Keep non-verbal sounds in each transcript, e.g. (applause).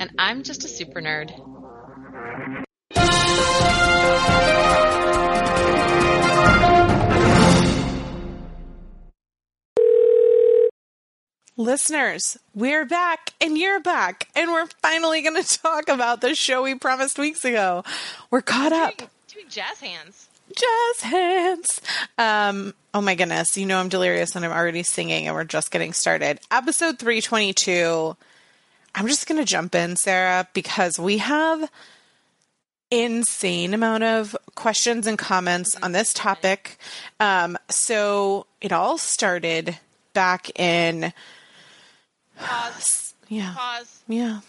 And I'm just a super nerd. Listeners, we're back and you're back, and we're finally going (laughs) to talk about the show we promised weeks ago. We're caught up. Doing, doing jazz hands. Jazz hands. Um, oh my goodness, you know I'm delirious and I'm already singing, and we're just getting started. Episode 322. I'm just going to jump in, Sarah, because we have insane amount of questions and comments on this topic. Um, so it all started back in Pause. yeah. Pause. Yeah.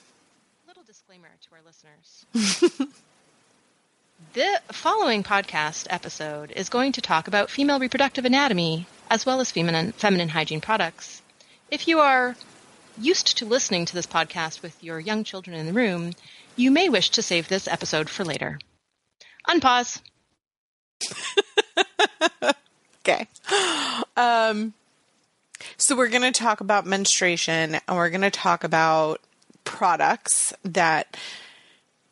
Little disclaimer to our listeners. (laughs) the following podcast episode is going to talk about female reproductive anatomy as well as feminine, feminine hygiene products. If you are used to listening to this podcast with your young children in the room, you may wish to save this episode for later. Unpause. (laughs) Okay. Um, so we're going to talk about menstruation and we're going to talk about products that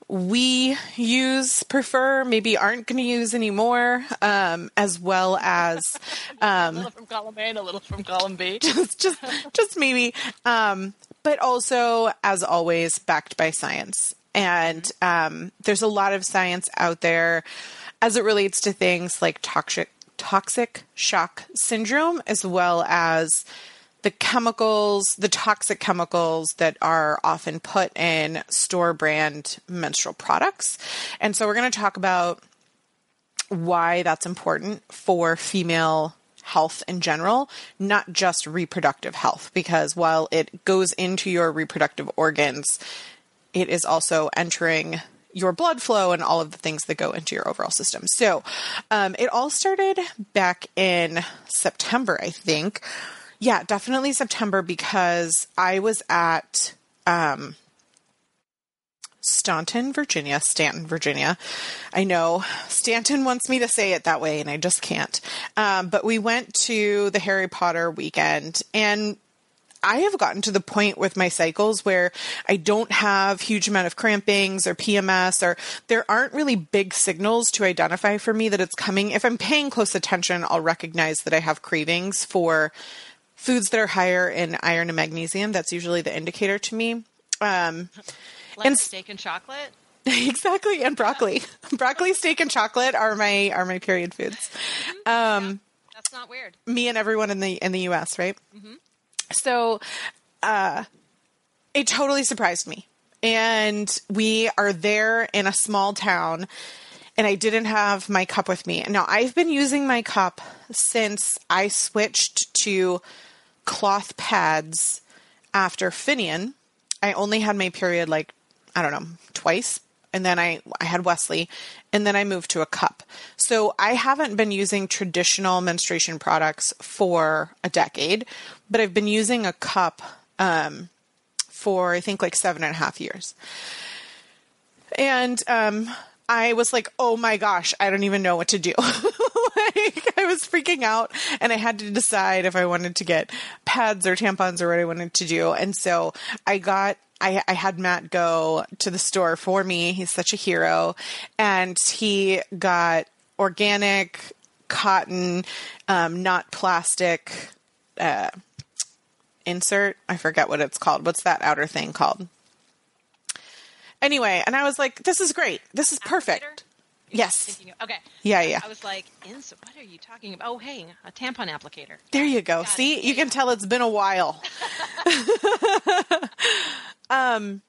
we use, prefer, maybe aren't going to use anymore, um, as well as (laughs) a little from column A and a little from column B. (laughs) just, just, just maybe, um, but also, as always, backed by science. And um, there's a lot of science out there as it relates to things like toxic toxic shock syndrome, as well as the chemicals, the toxic chemicals that are often put in store brand menstrual products. And so we're going to talk about why that's important for female health in general, not just reproductive health, because while it goes into your reproductive organs, it is also entering your blood flow and all of the things that go into your overall system. So um, it all started back in September, I think. Yeah, definitely September because I was at um, Staunton, Virginia, Stanton, Virginia. I know Stanton wants me to say it that way, and I just can't. Um, but we went to the Harry Potter weekend, and I have gotten to the point with my cycles where I don't have huge amount of crampings or PMS or there aren't really big signals to identify for me that it's coming. If I'm paying close attention, I'll recognize that I have cravings for foods that are higher in iron and magnesium. That's usually the indicator to me. Um, Like And- steak and chocolate. (laughs) exactly, and broccoli, (laughs) broccoli, steak, and chocolate are my are my period foods. Um, That's not weird. me and everyone in the in the U.S. Right. So, uh, it totally surprised me, and we are there in a small town, and I didn't have my cup with me. Now I've been using my cup since I switched to cloth pads after Finian. I only had my period like I don't know twice, and then I I had Wesley, and then I moved to a cup. So I haven't been using traditional menstruation products for a decade, but I've been using a cup um, for I think like seven and a half years. And um, I was like, oh my gosh, I don't even know what to do. (laughs) (laughs) like, I was freaking out, and I had to decide if I wanted to get pads or tampons or what I wanted to do. And so I got. I, I had Matt go to the store for me. He's such a hero. And he got organic cotton, um, not plastic uh, insert. I forget what it's called. What's that outer thing called? Anyway, and I was like, this is great. This is perfect. Yes. Thinking okay. Yeah, yeah. I was like, ins- what are you talking about? Oh, hey, a tampon applicator. There you go. Got See, it. you can tell it's been a while. (laughs) (laughs) um,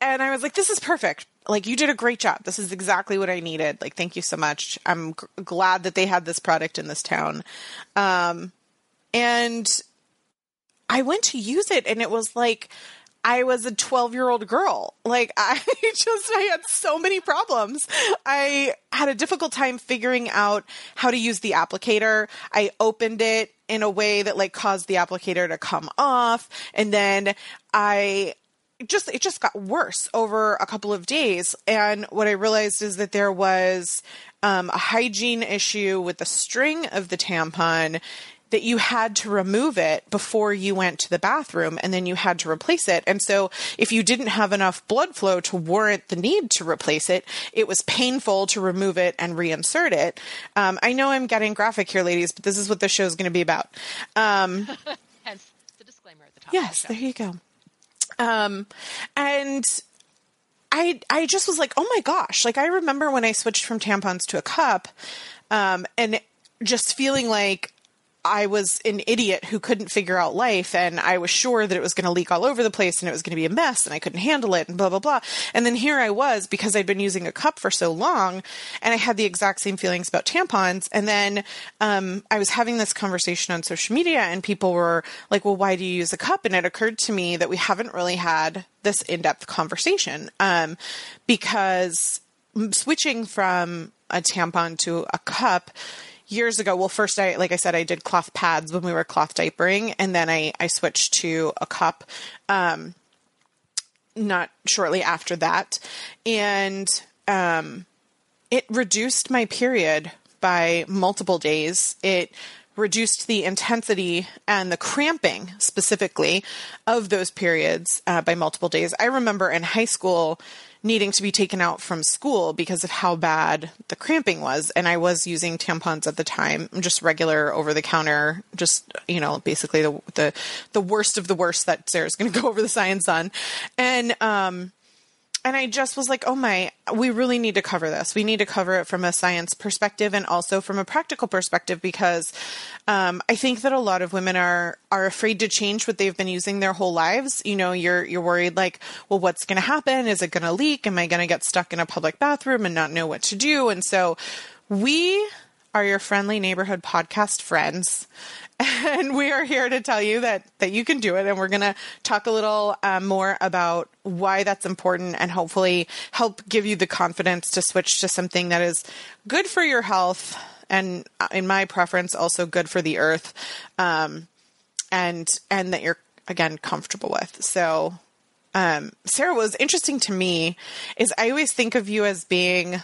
and I was like, this is perfect. Like, you did a great job. This is exactly what I needed. Like, thank you so much. I'm g- glad that they had this product in this town. Um, and I went to use it, and it was like, I was a 12 year old girl. Like, I (laughs) just, I had so many problems. I had a difficult time figuring out how to use the applicator. I opened it in a way that like caused the applicator to come off. And then I, just it just got worse over a couple of days and what i realized is that there was um, a hygiene issue with the string of the tampon that you had to remove it before you went to the bathroom and then you had to replace it. And so if you didn't have enough blood flow to warrant the need to replace it, it was painful to remove it and reinsert it. Um, I know I'm getting graphic here, ladies, but this is what the show is going to be about. Um, (laughs) Hence the disclaimer at the top. yes, the there you go. Um, and I I just was like, oh my gosh! Like I remember when I switched from tampons to a cup, um, and just feeling like I was an idiot who couldn't figure out life, and I was sure that it was going to leak all over the place and it was going to be a mess, and I couldn't handle it, and blah blah blah. And then here I was because I'd been using a cup for so long, and I had the exact same feelings about tampons. And then um, I was having this conversation on social media, and people were like, "Well, why do you use a cup?" And it occurred to me that we haven't really had this in-depth conversation um, because switching from a tampon to a cup years ago well first i like i said i did cloth pads when we were cloth diapering and then i i switched to a cup um not shortly after that. And um it reduced my period by multiple days. It reduced the intensity and the cramping specifically of those periods uh, by multiple days i remember in high school needing to be taken out from school because of how bad the cramping was. And I was using tampons at the time, just regular over the counter, just, you know, basically the, the, the worst of the worst that Sarah's going (laughs) to go over the science on. And, um, and I just was like, oh my, we really need to cover this. We need to cover it from a science perspective and also from a practical perspective because um, I think that a lot of women are are afraid to change what they've been using their whole lives. You know, you're you're worried like, well, what's going to happen? Is it going to leak? Am I going to get stuck in a public bathroom and not know what to do? And so, we are your friendly neighborhood podcast friends (laughs) and we are here to tell you that that you can do it. And we're going to talk a little um, more about why that's important and hopefully help give you the confidence to switch to something that is good for your health and uh, in my preference also good for the earth um, and and that you're again comfortable with. So um, sarah what was interesting to me is i always think of you as being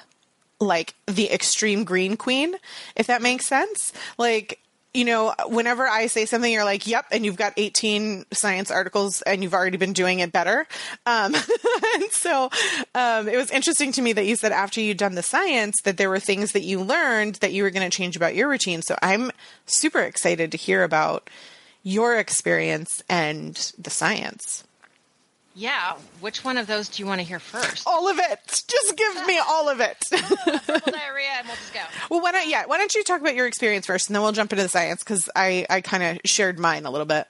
like the extreme green queen if that makes sense. Like you know, whenever I say something, you're like, yep, and you've got 18 science articles and you've already been doing it better. Um, (laughs) and so um, it was interesting to me that you said after you'd done the science that there were things that you learned that you were going to change about your routine. So I'm super excited to hear about your experience and the science. Yeah, which one of those do you want to hear first? All of it. Just give me all of it. (laughs) Diarrhea, and we'll just go. well, why don't yeah? Why don't you talk about your experience first, and then we'll jump into the science because I I kind of shared mine a little bit.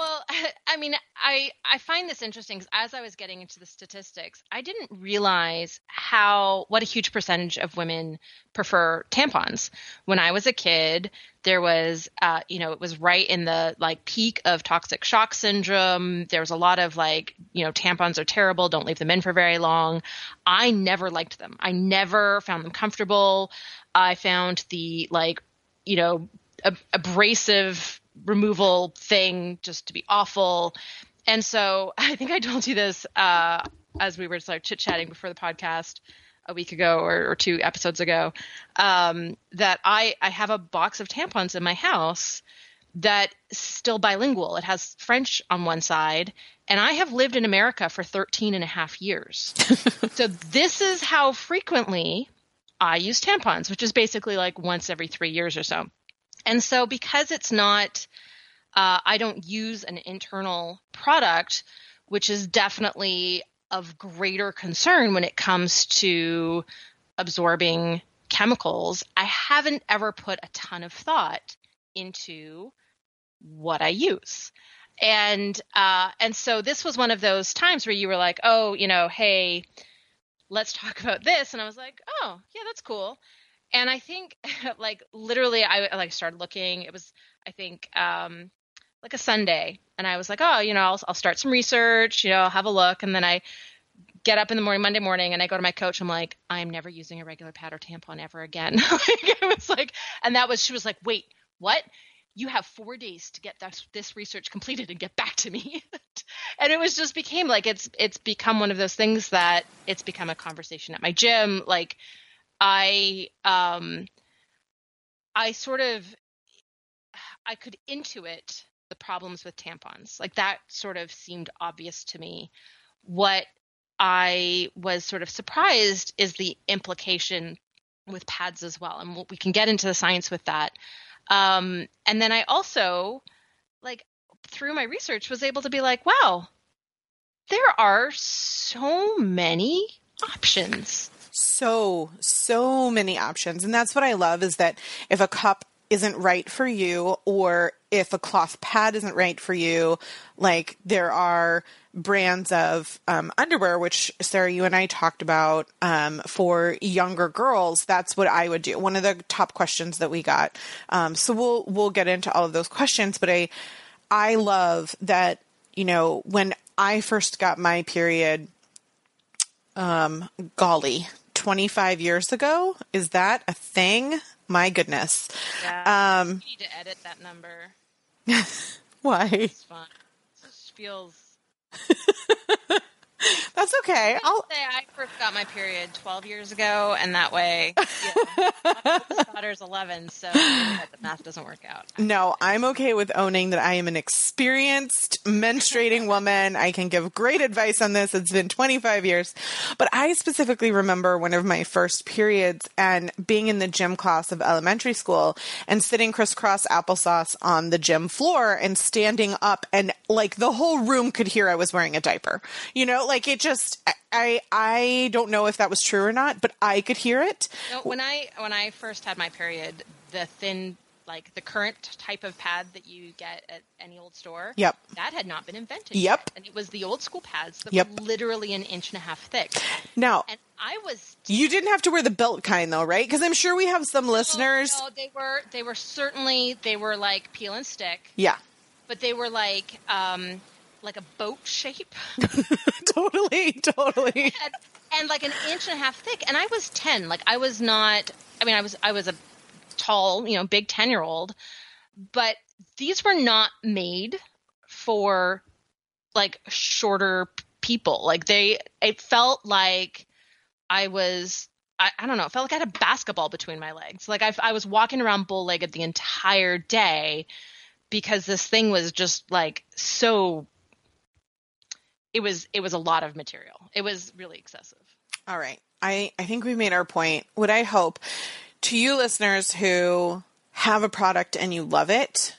Well, (laughs) I mean, I I find this interesting because as I was getting into the statistics, I didn't realize how what a huge percentage of women prefer tampons. When I was a kid, there was, uh, you know, it was right in the like peak of toxic shock syndrome. There was a lot of like, you know, tampons are terrible. Don't leave them in for very long. I never liked them. I never found them comfortable. I found the like, you know, ab- abrasive removal thing just to be awful. And so (laughs) I think I told you this uh, as we were like chit chatting before the podcast a week ago or, or two episodes ago um, that I, I have a box of tampons in my house that still bilingual. It has French on one side, and I have lived in America for 13 and a half years. (laughs) so this is how frequently I use tampons, which is basically like once every three years or so. And so, because it's not, uh, I don't use an internal product, which is definitely of greater concern when it comes to absorbing chemicals, I haven't ever put a ton of thought into what I use. And uh, and so this was one of those times where you were like, oh, you know, hey, let's talk about this, and I was like, oh, yeah, that's cool and I think (laughs) like literally I like started looking. It was I think um like a Sunday, and I was like, oh, you know, I'll, I'll start some research, you know, I'll have a look. And then I get up in the morning, Monday morning, and I go to my coach. I'm like, I'm never using a regular pad or tampon ever again. (laughs) like, it was like, and that was, she was like, wait, what? You have four days to get this, this research completed and get back to me. (laughs) and it was just became like it's it's become one of those things that it's become a conversation at my gym. Like I um I sort of I could intuit the problems with tampons. Like that sort of seemed obvious to me. What I was sort of surprised is the implication with pads as well. And we can get into the science with that. Um, and then I also, like, through my research, was able to be like, wow, there are so many options. So, so many options. And that's what I love is that if a cup isn't right for you or if a cloth pad isn't right for you like there are brands of um, underwear which sarah you and i talked about um, for younger girls that's what i would do one of the top questions that we got um, so we'll we'll get into all of those questions but i i love that you know when i first got my period um golly 25 years ago is that a thing my goodness. Yeah. Um, need to edit that number. (laughs) why? It's fun. It just feels (laughs) (laughs) That's okay. I'll say I first got my period 12 years ago, and that way, (laughs) my daughter's 11, so the math doesn't work out. No, I'm okay with owning that I am an experienced menstruating (laughs) woman. I can give great advice on this. It's been 25 years, but I specifically remember one of my first periods and being in the gym class of elementary school and sitting crisscross applesauce on the gym floor and standing up, and like the whole room could hear I was wearing a diaper. You know, like it just I I don't know if that was true or not, but I could hear it. No, when I when I first had my period, the thin like the current type of pad that you get at any old store. Yep. That had not been invented. Yep. Yet. And it was the old school pads that yep. were literally an inch and a half thick. Now, and I was. You didn't have to wear the belt kind though, right? Because I'm sure we have some listeners. No, no, they were they were certainly they were like peel and stick. Yeah. But they were like um like a boat shape. (laughs) totally, totally. And, and, like an inch and a half thick. And I was ten. Like I was not. I mean, I was I was a tall, you know, big ten year old, but these were not made for like shorter people. Like they, it felt like I was. I, I don't know. It felt like I had a basketball between my legs. Like I, I was walking around bull legged the entire day because this thing was just like so it was it was a lot of material. It was really excessive. All right. I, I think we made our point. What I hope to you listeners who have a product and you love it,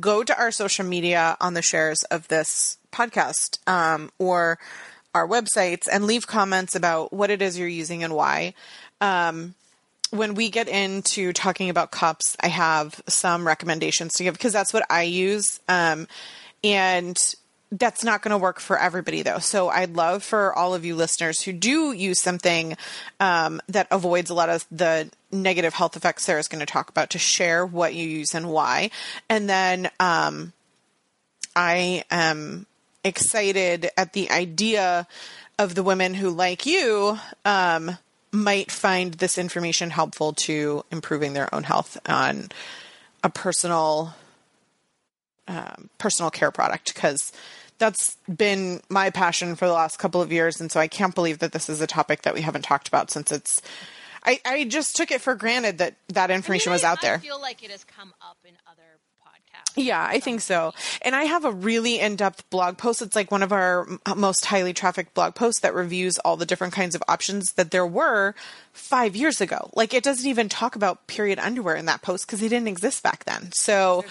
go to our social media on the shares of this podcast um, or our websites and leave comments about what it is you're using and why. Um, when we get into talking about cups, I have some recommendations to give because that's what I use. Um, and that's not going to work for everybody though. So I'd love for all of you listeners who do use something um, that avoids a lot of the negative health effects Sarah's going to talk about to share what you use and why. And then um, I am excited at the idea of the women who, like you, um, might find this information helpful to improving their own health on a personal um, personal care product because that's been my passion for the last couple of years, and so I can't believe that this is a topic that we haven't talked about since it's. I, I just took it for granted that that information I mean, was out there. I feel like it has come up in other podcasts. Yeah, I think so. And I have a really in-depth blog post. It's like one of our most highly trafficked blog posts that reviews all the different kinds of options that there were five years ago. Like it doesn't even talk about period underwear in that post because they didn't exist back then. So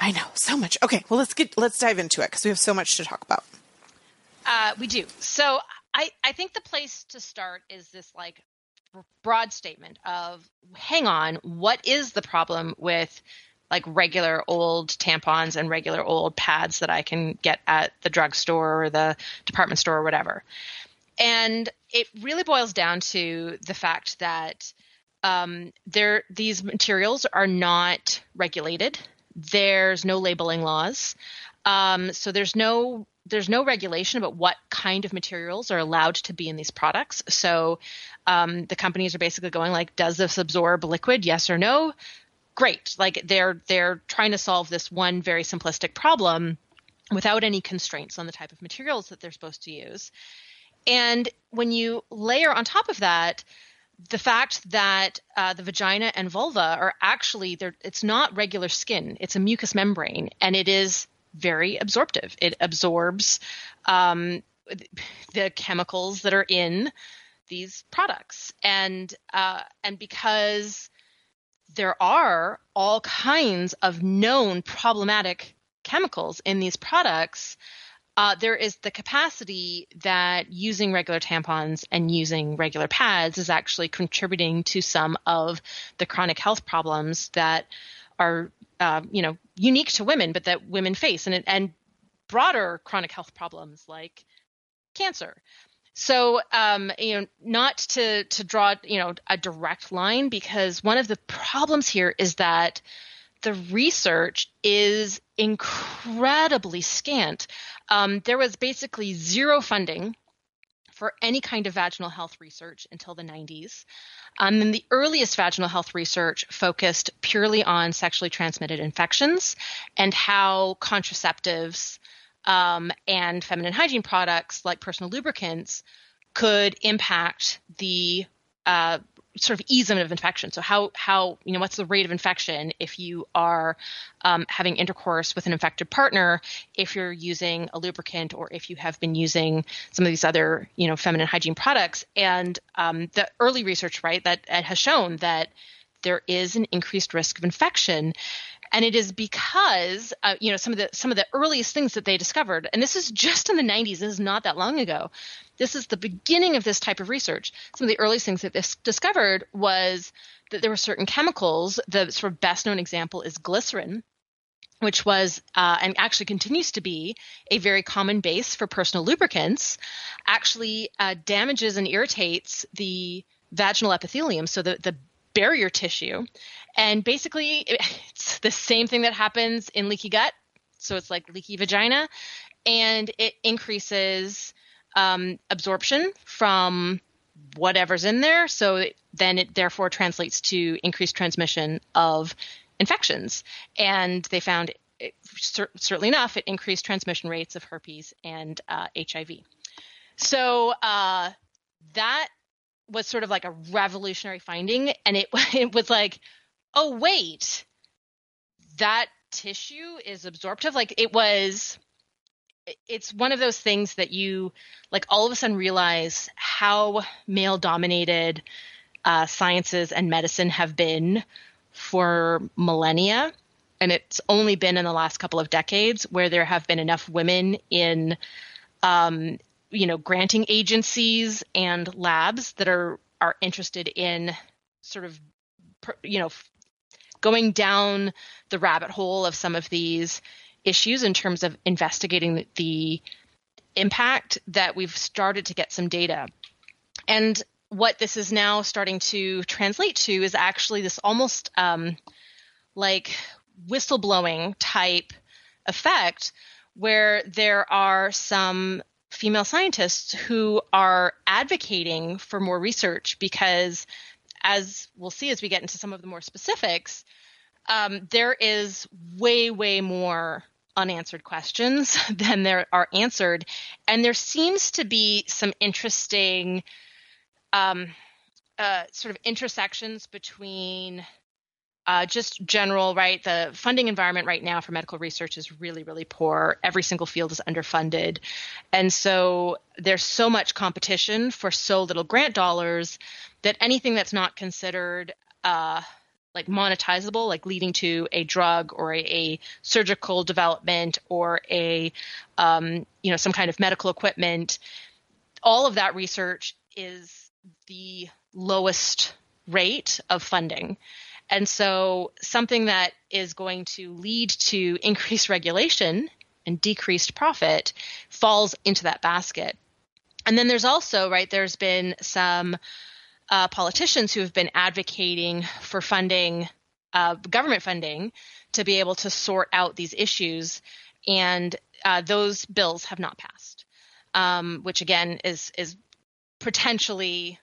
I know so much. Okay, well let's get let's dive into it because we have so much to talk about. Uh, we do. So I I think the place to start is this like broad statement of hang on, what is the problem with like regular old tampons and regular old pads that I can get at the drugstore or the department store or whatever. And it really boils down to the fact that um, there these materials are not regulated there's no labeling laws. Um, so there's no there's no regulation about what kind of materials are allowed to be in these products. So um, the companies are basically going like, does this absorb liquid? Yes or no? Great. Like they're they're trying to solve this one very simplistic problem without any constraints on the type of materials that they're supposed to use. And when you layer on top of that the fact that uh, the vagina and vulva are actually they it's not regular skin it's a mucous membrane and it is very absorptive. It absorbs um, the chemicals that are in these products. And uh, and because there are all kinds of known problematic chemicals in these products uh, there is the capacity that using regular tampons and using regular pads is actually contributing to some of the chronic health problems that are, uh, you know, unique to women, but that women face, and and broader chronic health problems like cancer. So, um, you know, not to to draw, you know, a direct line because one of the problems here is that the research is incredibly scant. Um, there was basically zero funding for any kind of vaginal health research until the 90s. Um, and the earliest vaginal health research focused purely on sexually transmitted infections and how contraceptives um, and feminine hygiene products like personal lubricants could impact the uh, sort of ease of infection. So how how you know what's the rate of infection if you are um, having intercourse with an infected partner, if you're using a lubricant or if you have been using some of these other you know feminine hygiene products. And um, the early research, right, that has shown that there is an increased risk of infection and it is because uh, you know some of the some of the earliest things that they discovered and this is just in the 90s this is not that long ago this is the beginning of this type of research. Some of the earliest things that they discovered was that there were certain chemicals the sort of best known example is glycerin which was uh, and actually continues to be a very common base for personal lubricants actually uh, damages and irritates the vaginal epithelium. So the, the barrier tissue. And basically, it's the same thing that happens in leaky gut. So it's like leaky vagina, and it increases um, absorption from whatever's in there. So it, then it therefore translates to increased transmission of infections. And they found, it, certainly enough, it increased transmission rates of herpes and uh, HIV. So uh, that was sort of like a revolutionary finding and it (laughs) it was like oh wait that tissue is absorptive? Like it was it's one of those things that you like all of a sudden realize how male dominated uh, sciences and medicine have been for millennia. And it's only been in the last couple of decades where there have been enough women in um, you know granting agencies and labs that are are interested in sort of you know going down the rabbit hole of some of these issues in terms of investigating the impact that we've started to get some data. And what this is now starting to translate to is actually this almost um, like whistleblowing type effect where there are some female scientists who are advocating for more research because, as we'll see as we get into some of the more specifics, um, there is way, way more unanswered questions (laughs) than there are answered. And there seems to be some interesting um, uh, sort of intersections between uh, just general, right? The funding environment right now for medical research is really, really poor. Every single field is underfunded. And so there's so much competition for so little grant dollars that anything that's not considered uh, like monetizable, like leading to a drug or a, a surgical development or a, um, you know, some kind of medical equipment, all of that research is the lowest rate of funding. And so, something that is going to lead to increased regulation and decreased profit falls into that basket. And then there's also, right, there's been some uh, politicians who have been advocating for funding, uh, government funding, to be able to sort out these issues and uh, those bills have not passed, um, which again is is potentially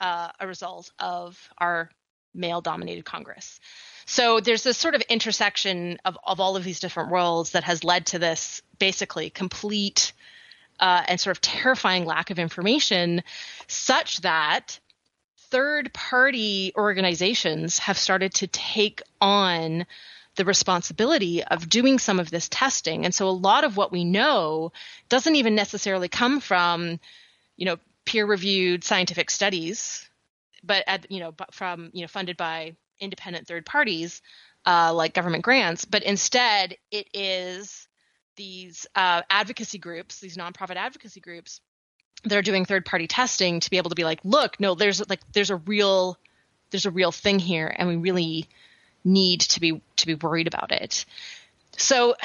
uh, a result of our male-dominated Congress. So there's this sort of intersection of, of all of these different worlds that has led to this basically complete uh, and sort of terrifying lack of information, such that third party organizations have started to take on the responsibility of doing some of this testing. And so a lot of what we know doesn't even necessarily come from, you know, peer reviewed scientific studies, but at, you know, from, you know, funded by independent third parties, uh, like government grants, but instead it is these uh, advocacy groups, these nonprofit advocacy groups that are doing third party testing to be able to be like, look, no, there's like there's a real there's a real thing here, and we really need to be to be worried about it. So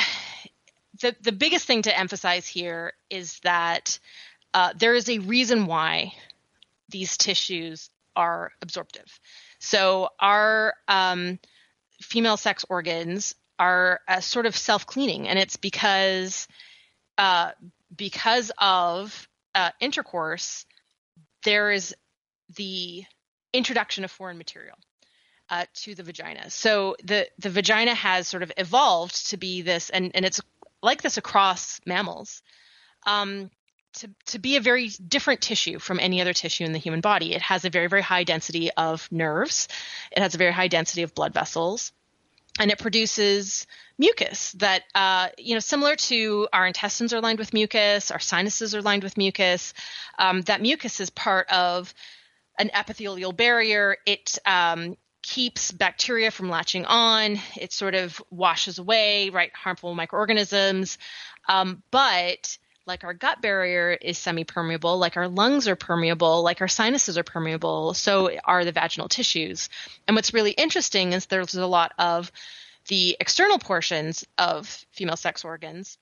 the the biggest thing to emphasize here is that uh, there is a reason why these tissues are absorptive. So our um, female sex organs are sort of self cleaning, and it's because uh, because of uh, intercourse, there is the introduction of foreign material. Uh, to the vagina. So the the vagina has sort of evolved to be this, and and it's like this across mammals, um, to to be a very different tissue from any other tissue in the human body. It has a very very high density of nerves. It has a very high density of blood vessels, and it produces mucus that uh, you know similar to our intestines are lined with mucus our sinuses are lined with mucus um, that mucus is part of an epithelial barrier it um, keeps bacteria from latching on it sort of washes away right harmful microorganisms um, but like our gut barrier is semi-permeable like our lungs are permeable like our sinuses are permeable so are the vaginal tissues and what's really interesting is there's a lot of the external portions of female sex organs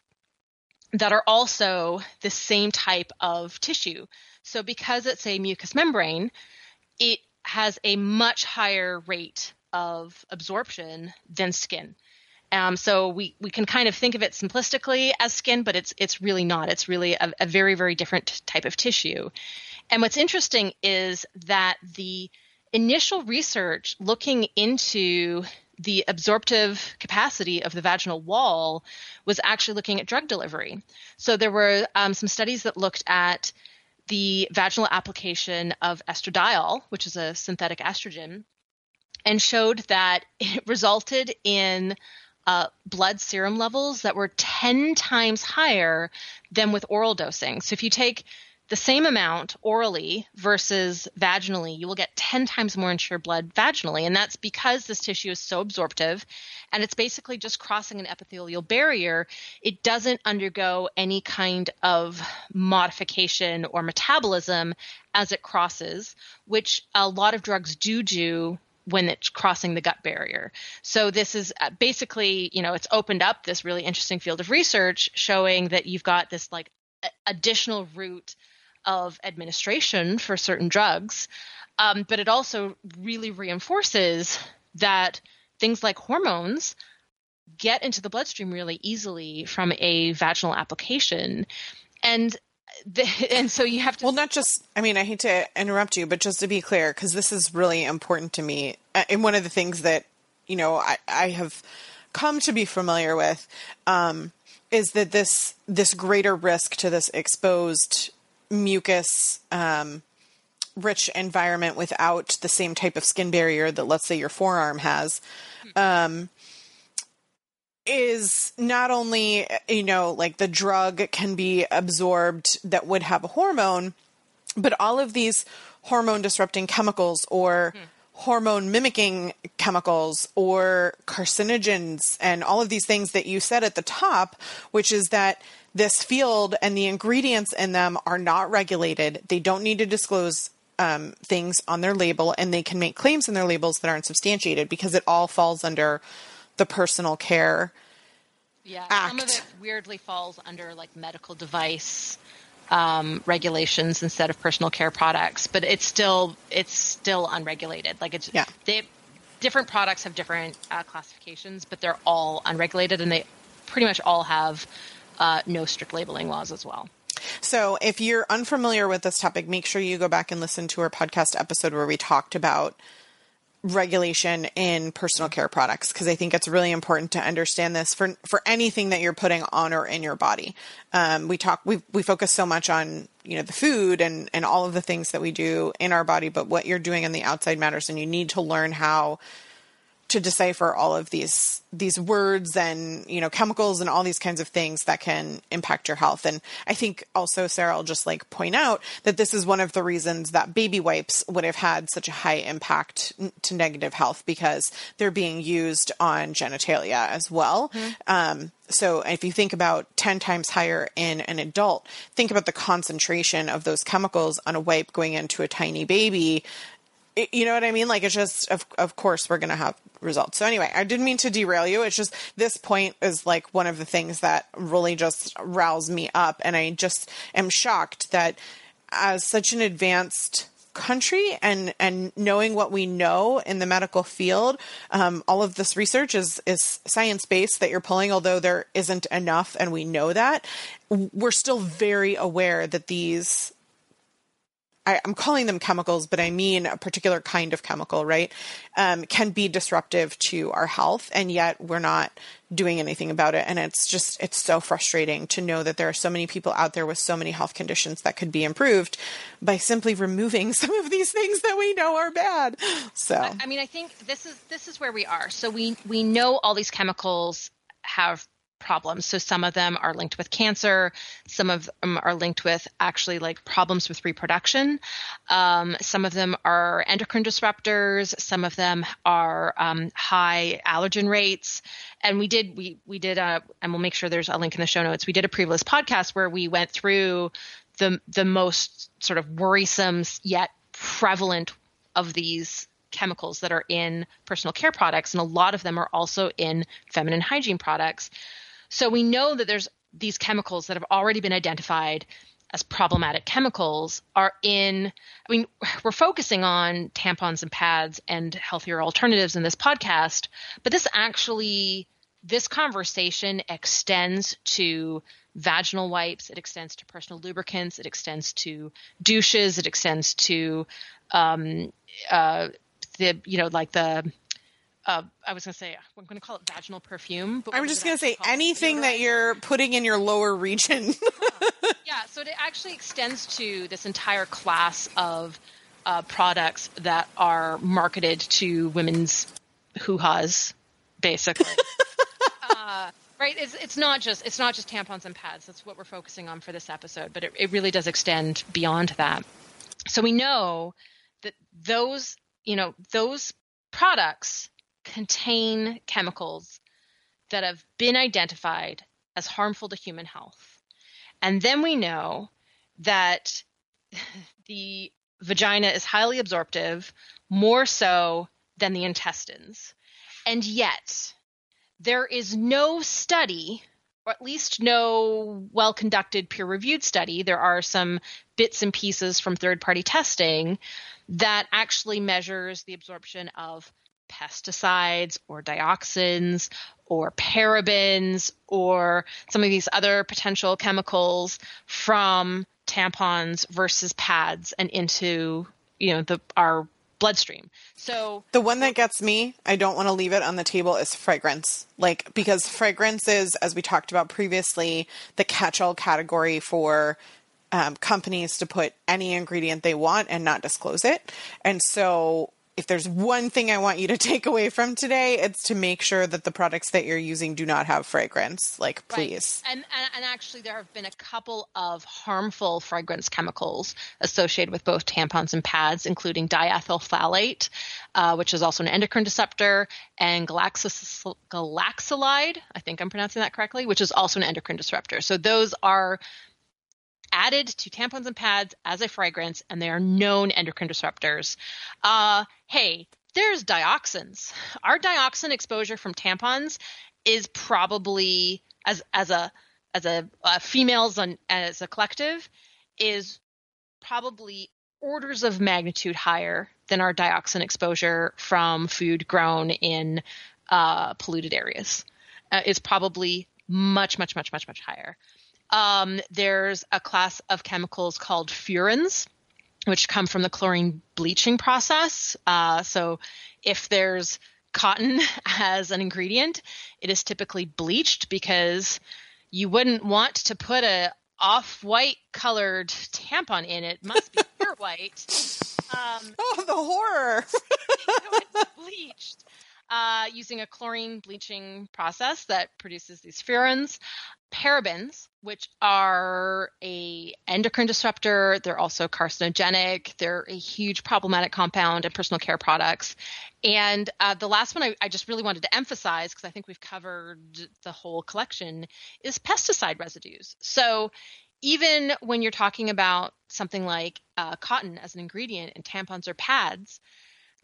that are also the same type of tissue. So, because it's a mucous membrane, it has a much higher rate of absorption than skin. Um, so we, we can kind of think of it simplistically as skin, but it's it's really not. It's really a, a very very different type of tissue. And what's interesting is that the initial research looking into the absorptive capacity of the vaginal wall was actually looking at drug delivery. So there were um, some studies that looked at the vaginal application of estradiol, which is a synthetic estrogen, and showed that (laughs) it resulted in uh, blood serum levels that were 10 times higher than with oral dosing. So if you take the same amount orally versus vaginally, you will get 10 times more into your blood vaginally. And that's because this tissue is so absorptive and it's basically just crossing an epithelial barrier. It doesn't undergo any kind of modification or metabolism as it crosses, which a lot of drugs do do when it's crossing the gut barrier. So this is uh, basically, you know, it's opened up this really interesting field of research showing that you've got this like additional route of administration for certain drugs, um, but it also really reinforces that things like hormones get into the bloodstream really easily from a vaginal application. And the, (laughs) and so you have to well not just i mean i hate to interrupt you but just to be clear because this is really important to me uh, and one of the things that you know i, I have come to be familiar with um, is that this this greater risk to this exposed mucus um, rich environment without the same type of skin barrier that let's say your forearm has um, is not only you know like the drug can be absorbed that would have a hormone but all of these hormone disrupting chemicals or hmm. hormone mimicking chemicals or carcinogens and all of these things that you said at the top which is that this field and the ingredients in them are not regulated. They don't need to disclose um, things on their label, and they can make claims in their labels that aren't substantiated because it all falls under the personal care yeah, act. Some of it weirdly falls under like medical device um, regulations instead of personal care products, but it's still it's still unregulated. Like it's yeah. they different products have different uh, classifications, but they're all unregulated and they pretty much all have uh, no strict labeling laws as well. So, if you're unfamiliar with this topic, make sure you go back and listen to our podcast episode where we talked about regulation in personal care products because I think it's really important to understand this for for anything that you're putting on or in your body. Um, we talk we we focus so much on you know the food and and all of the things that we do in our body, but what you're doing on the outside matters, and you need to learn how to decipher all of these these words and you know chemicals and all these kinds of things that can impact your health and i think also sarah i'll just like point out that this is one of the reasons that baby wipes would have had such a high impact to negative health because they're being used on genitalia as well mm-hmm. um, so if you think about 10 times higher in an adult think about the concentration of those chemicals on a wipe going into a tiny baby you know what I mean? Like it's just of of course we're gonna have results. So anyway, I didn't mean to derail you. It's just this point is like one of the things that really just riles me up, and I just am shocked that as such an advanced country and and knowing what we know in the medical field um, all of this research is is science based that you're pulling although there isn't enough and we know that we're still very aware that these I, am calling them chemicals, but I mean a particular kind of chemical, right? Um, can be disruptive to our health, and yet we're not doing anything about it. And it's just, it's so frustrating to know that there are so many people out there with so many health conditions that could be improved by simply removing (laughs) some of these things that we know are bad. So, I, I mean, I think this is this is where we are. So we we know all these chemicals have problems. So some of them are linked with cancer. Some of them are linked with actually like problems with reproduction. Um, some of them are endocrine disruptors. Some of them are um, high allergen rates. And we did we we did a and we'll make sure there's a link in the show notes. We did a previous podcast where we went through the the most sort of worrisome yet prevalent of these chemicals that are in personal care products, and a lot of them are also in feminine hygiene products. So we know that there's these chemicals that have already been identified as problematic chemicals are in I mean (sighs) we're focusing on tampons and pads and healthier alternatives in this podcast, but this actually this conversation extends to vaginal wipes, it extends to personal lubricants, it extends to douches, it extends to um, uh, the you know like the uh, I was going to say I'm going to call it vaginal perfume. But I'm just going to say anything that you're putting in your lower region. yeah. (laughs) yeah, so it actually extends to this entire class of uh, products that are marketed to women's hoo-has, basically. (laughs) uh, right? It's, it's not just it's not just tampons and pads. That's what we're focusing on for this episode, but it, it really does extend beyond that. So we know that those you know those products contain chemicals that have been identified as harmful to human health. And then we know that (laughs) the vagina is highly absorptive, more so than the intestines. And yet, there is no study, or at least no well conducted peer reviewed study. There are some bits and pieces from third party testing that actually measures the absorption of pesticides or dioxins or parabens or some of these other potential chemicals from tampons versus pads and into you know the our bloodstream. So the one that gets me, I don't want to leave it on the table is fragrance. Like because fragrance is as we talked about previously the catch-all category for um, companies to put any ingredient they want and not disclose it. And so if there's one thing I want you to (laughs) take away from today, it's to make sure that the products that you're using do not have fragrance. Like, please. Right. And, and, and actually, there have been a couple of harmful fragrance chemicals associated with both tampons and pads, including diethyl phthalate, uh, which is also an endocrine disruptor, and galaxolide. I think I'm pronouncing that correctly, which is also an endocrine disruptor. So those are added to tampons and pads as a fragrance, and they are known endocrine disruptors. Uh, hey, there's dioxins. Our dioxin exposure from tampons is probably as as a as a females and as a collective is probably orders of magnitude higher than our dioxin exposure from food grown in uh, polluted areas. Uh, is probably much, much, much, much, much higher. Um, there's a class of chemicals called furans, which come from the chlorine bleaching process. Uh, so if there's cotton (laughs) as an ingredient, it is typically bleached because you wouldn't want to put a off-white colored tampon in it. Must be pure (laughs) white. Um, oh, the horror! (laughs) it's bleached uh, using a chlorine bleaching process that produces these furans. Parabens, which are a endocrine disruptor, they're also carcinogenic. They're a huge problematic compound in personal care products. And uh, the last one I, I, just really wanted to emphasize, because I think we've covered the whole collection, is pesticide residues. So even when you're talking about something like uh, cotton as an ingredient in tampons or pads,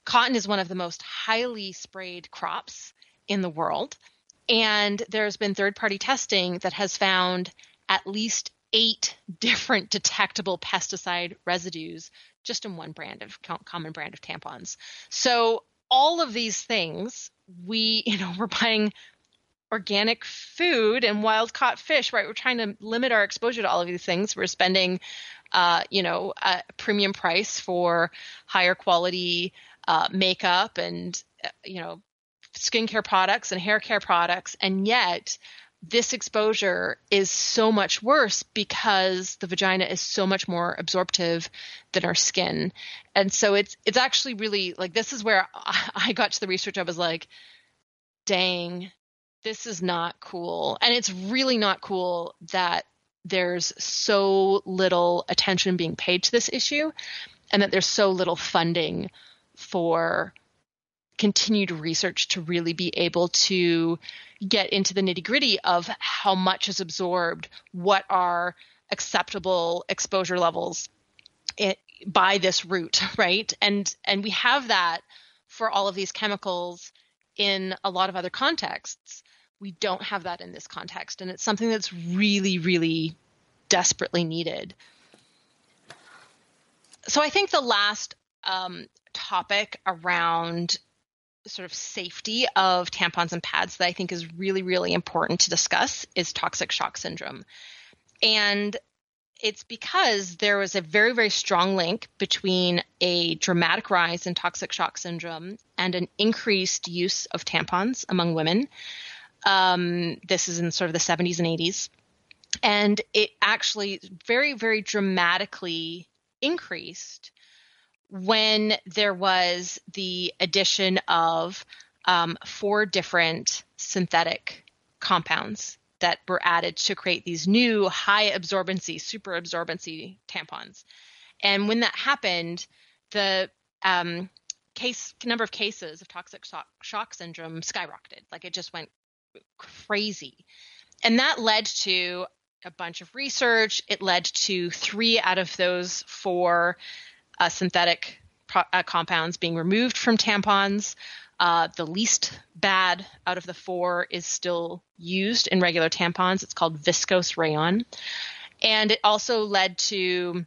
cotton is one of the most highly sprayed crops in the world. And there's been third party testing that has found at least eight (laughs) different detectable pesticide residues just in one brand of common brand of tampons. So all of these things, we, (laughs) you know, we're buying organic food and wild caught fish, right? We're trying to limit our exposure to all of these things. We're spending, uh, you know, a premium price for higher quality uh, makeup and, uh, you know, skincare products and hair care products. And yet, this exposure is so much worse because the vagina is so much more absorptive than our skin. And so it's it's actually really like this is where (laughs) I got to the research I was like dang this is not cool. And it's really not cool that there's so little attention being paid to this issue and that there's so little funding for continued research to really be able to get into the nitty gritty of how much is absorbed, what are acceptable exposure levels it, by this route, (laughs) right? And and we have that for all of these chemicals in a lot of other contexts. We don't have that in this context, and it's something that's really, really desperately needed. So I think the last um, topic around sort of safety of tampons and pads that I think is really, really important to discuss is toxic shock syndrome. And it's because there was a very, very strong link between a dramatic rise in toxic shock syndrome and an increased use of tampons among women. Um, this is in sort of the 70s and 80s. And it actually very, very dramatically increased when there was the addition of um, four different synthetic compounds that were added to create these new high absorbency, super absorbency tampons. And when that happened, the um, case number of cases of toxic shock, shock syndrome skyrocketed. Like it just went crazy. And that led to a bunch of research. It led to three out of those four uh, synthetic pro- uh, compounds being removed from tampons. Uh, the least bad out of the four is still used in regular tampons. It's called viscose rayon. And it also led to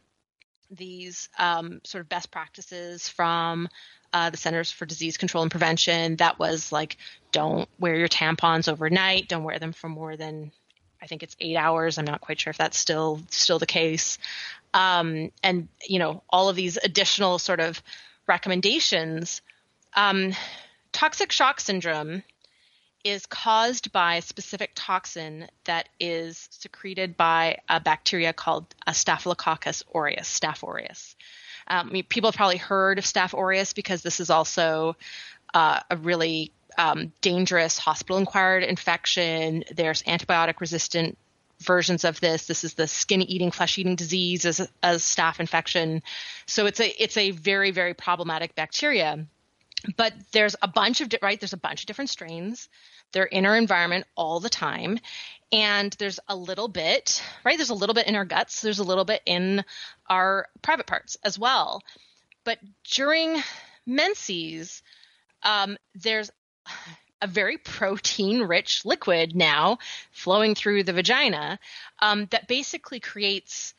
these um, sort of best practices from uh, the Centers for Disease Control and Prevention that was like, don't wear your tampons overnight, don't wear them for more than I think it's eight hours. I'm not quite sure if that's still still the case. Um, and you know, all of these additional sort of recommendations. Um, toxic shock syndrome is caused by a specific toxin that is secreted by a bacteria called a Staphylococcus aureus, Staph aureus. Um, people have probably heard of Staph aureus because this is also uh, a really um, dangerous hospital-acquired infection. There's antibiotic-resistant versions of this. This is the skin-eating, flesh-eating disease as, as staph infection. So it's a it's a very very problematic bacteria. But there's a bunch of right. There's a bunch of different strains. They're in our environment all the time, and there's a little bit right. There's a little bit in our guts. There's a little bit in our private parts as well. But during menses, um, there's a very protein rich liquid now flowing through the vagina um, that basically creates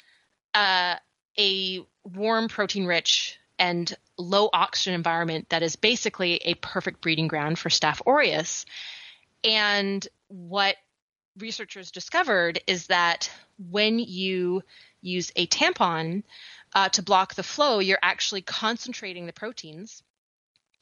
uh, a warm, protein rich, and low oxygen environment that is basically a perfect breeding ground for Staph aureus. And what researchers discovered is that when you use a tampon uh, to block the flow, you're actually concentrating the proteins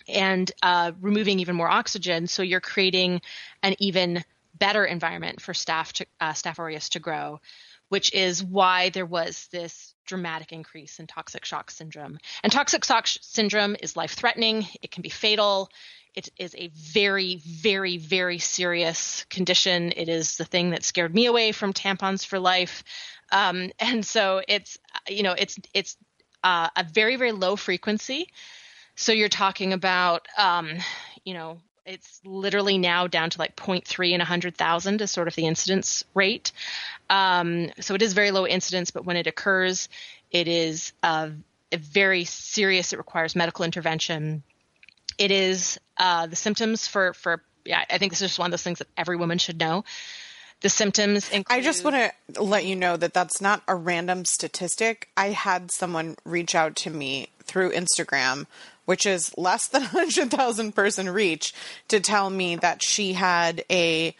and uh, removing even more oxygen. So you're creating an even better environment for staph to, uh, Staph aureus to grow, which is why there was this dramatic increase in toxic shock syndrome. And toxic shock syndrome is life threatening. It can be fatal. It is a very, very, very serious condition. It is the thing that scared me away from tampons for life. Um, and so it's, you know, it's, it's uh, a very, very low frequency. So you're talking about, um, you know, it's literally now down to like 0.3 in 100,000 is sort of the incidence rate. Um, so it is very low incidence, but when it occurs, it is uh, very serious. It requires medical intervention. It is uh, the symptoms for for yeah. I think this is just one of those things that every woman should know. The symptoms include. I just want to let you know that that's not a random statistic. I had someone reach out to me through Instagram which is less than (laughs) 100,000 person reach, to tell me that she had a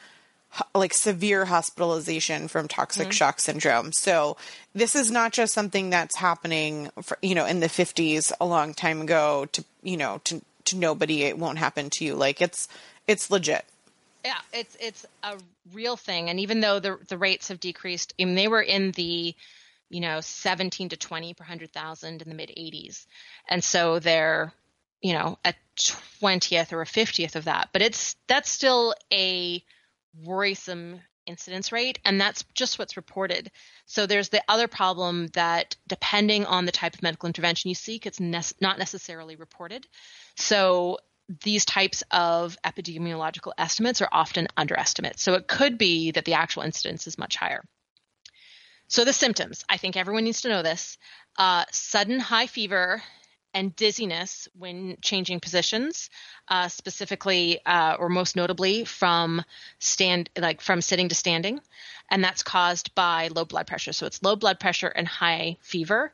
like severe hospitalization from toxic mm-hmm. shock syndrome. So this is not just something that's happening for, you know in the 50s a long time ago to you know to to nobody it won't happen to you. Like it's it's legit. Yeah, it's it's a real thing and even though the the rates have decreased, I mean, they were in the you know 17 to 20 per 100,000 in the mid 80s. And so they're you know, a 20th or a 50th of that. But it's that's still a worrisome incidence rate and that's just what's reported. So there's the other problem that depending on the type of medical intervention you seek, it's ne- not necessarily reported. So these types of epidemiological estimates are often underestimates. So it could be that the actual incidence is much higher. So the symptoms, I think everyone needs to know this. Uh, sudden high fever and dizziness when changing positions, uh, specifically uh, or most notably from stand like from sitting to standing, and that's caused by low blood pressure. So it's low blood pressure and high fever.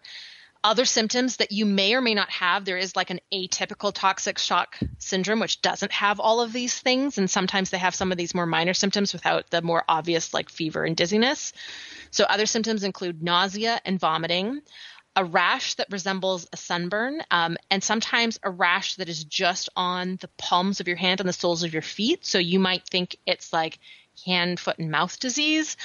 Other symptoms that you may or may not have, there is like an atypical toxic shock syndrome, which doesn't have all of these things. And sometimes they have some of these more minor symptoms without the more obvious, like fever and dizziness. So other symptoms include nausea and vomiting, a rash that resembles a sunburn, um, and sometimes a rash that is just on the palms of your hand and the soles of your feet. So you might think it's like hand, foot, and mouth disease,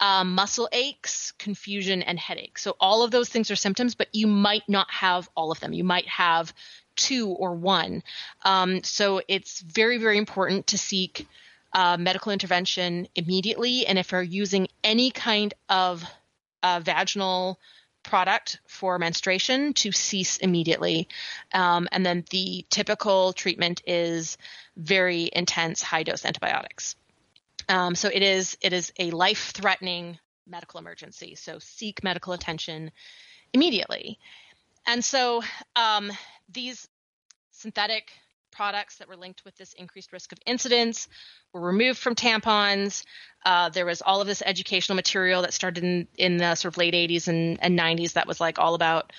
um, muscle aches, confusion, and headache. So all of those things are symptoms, but you might not have all of them. You might have two or one. Um, so it's very, very important to seek uh, medical intervention immediately. And if you're using any kind of uh, vaginal product for menstruation to cease immediately. Um, and then the typical treatment is very intense high dose antibiotics. Um, so it is it is a life threatening medical emergency. So seek medical attention immediately. And so um, these synthetic products that were linked with this increased risk of incidence were removed from tampons. Uh, there was all of this educational material that started in, in the sort of late 80s and, and 90s that was like all about,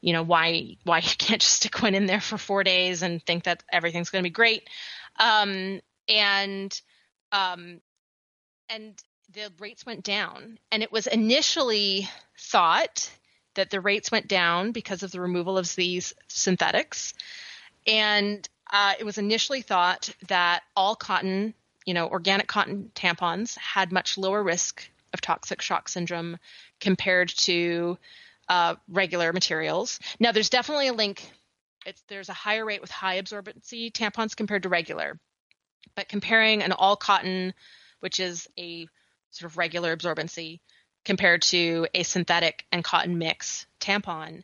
you know, why why (laughs) you can't just stick one in there for four days and think that everything's going to be great. Um, and um, and the rates went down, and it was initially thought that the rates went down because of the removal of these synthetics. And uh, it was initially thought that all cotton, you know, organic cotton tampons had much lower risk of toxic shock syndrome compared to uh, regular materials. Now, there's definitely a link. It's, there's a higher rate with high absorbency tampons compared to regular. But comparing an all cotton, which is a sort of regular absorbency, compared to a synthetic and cotton mix tampon,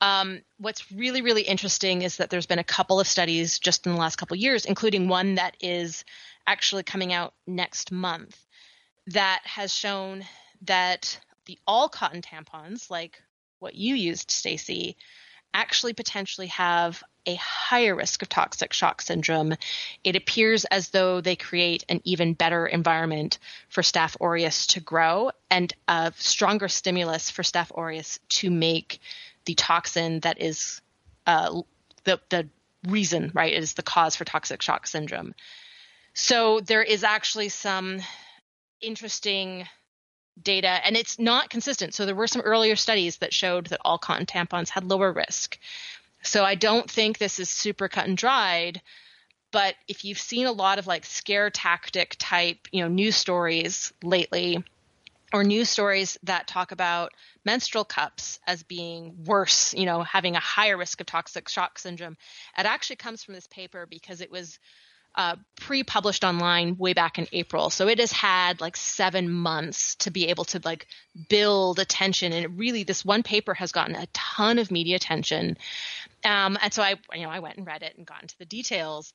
um, what's really, really interesting is that there's been a couple of studies just in the last couple years, including one that is actually coming out next month, that has shown that the all cotton tampons, like what you used, Stacy, actually potentially have a higher risk of toxic shock syndrome. It appears as though they create an even better environment for Staph aureus to grow and a stronger stimulus for Staph aureus to make the toxin that is uh, the the reason, right, is the cause for toxic shock syndrome. So there is actually some interesting data, and it's not consistent. So there were some earlier studies that showed that all cotton tampons had lower risk. So I don't think this is super cut and dried. But if you've seen a lot of like scare tactic type, you know, news stories lately, or news stories that talk about menstrual cups as being worse, you know, having a higher risk of toxic shock syndrome. It actually comes from this paper because it was uh, pre-published online way back in April. So it has had like seven months to be able to like build attention, and really this one paper has gotten a ton of media attention. Um, and so I, you know, I went and read it and got into the details.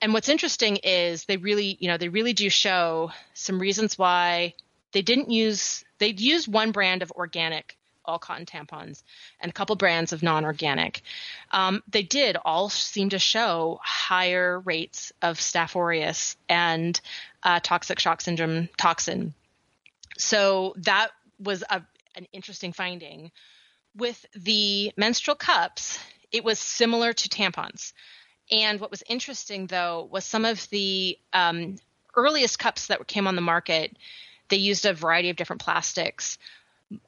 And what's interesting is they really, you know, they really do show some reasons why they didn't use they used one brand of organic all cotton tampons and a couple brands of non-organic. Um, they did all seem to show higher rates of Staph aureus and uh, toxic shock syndrome toxin. So that was a, an interesting finding. With the menstrual cups, it was similar to tampons. And what was interesting, though, was some of the um, earliest cups that came on the market. They used a variety of different plastics.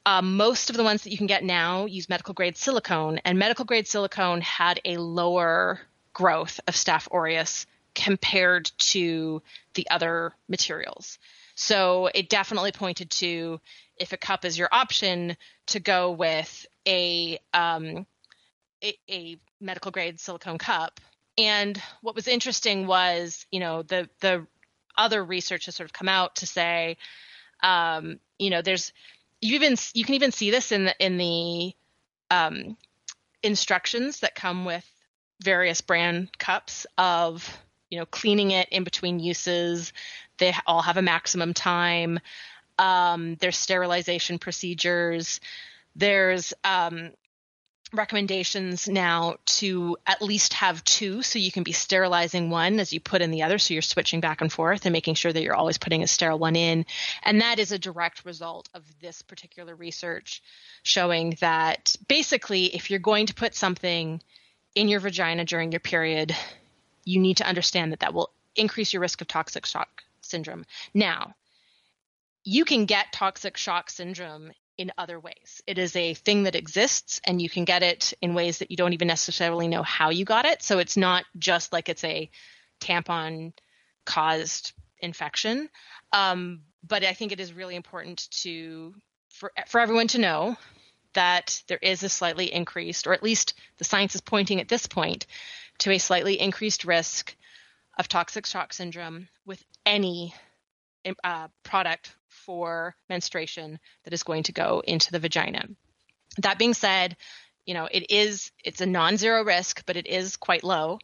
Uh, most of the ones that you can get now use medical grade silicone, and medical grade silicone had a lower growth of Staph aureus compared to the other materials. So it definitely pointed to if a cup is your option to go with a um, a, a medical grade silicone cup. And what was interesting was, you know, the the other research has sort of come out to say, um, you know, there's you even you can even see this in the in the um, instructions that come with various brand cups of you know cleaning it in between uses. They all have a maximum time. Um, there's sterilization procedures. There's um, recommendations now to at least have two so you can be sterilizing one as you put in the other so you're switching back and forth and making sure that you're always putting a sterile one in. And that is a direct result of this particular research showing that basically if you're going to put something in your vagina during your period you need to understand that that will increase your risk of toxic shock syndrome. Now you can get toxic shock syndrome in other ways. It is a thing that exists and you can get it in ways that you don't even necessarily know how you got it. So it's not just like it's a tampon caused infection. Um, but I think it is really important to for for everyone to know that there is a slightly increased, or at least the science is pointing at this point to a slightly increased risk of toxic shock syndrome with any uh, product for menstruation that is going to go into the vagina. That being said, you know, it is it's a non-zero risk, but it is quite low.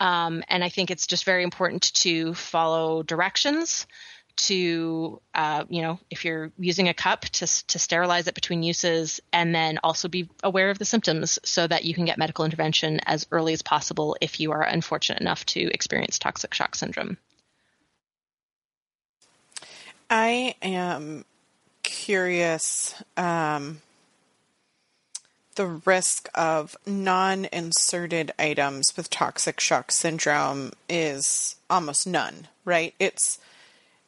Um, and I think it's just very important to follow directions to uh, you know if you're using a cup to, to sterilize it between uses and then also be aware of the symptoms so that you can get medical intervention as early as possible if you are unfortunate enough to experience toxic shock syndrome I am curious um, the risk of non inserted items with toxic shock syndrome is almost none, right? It's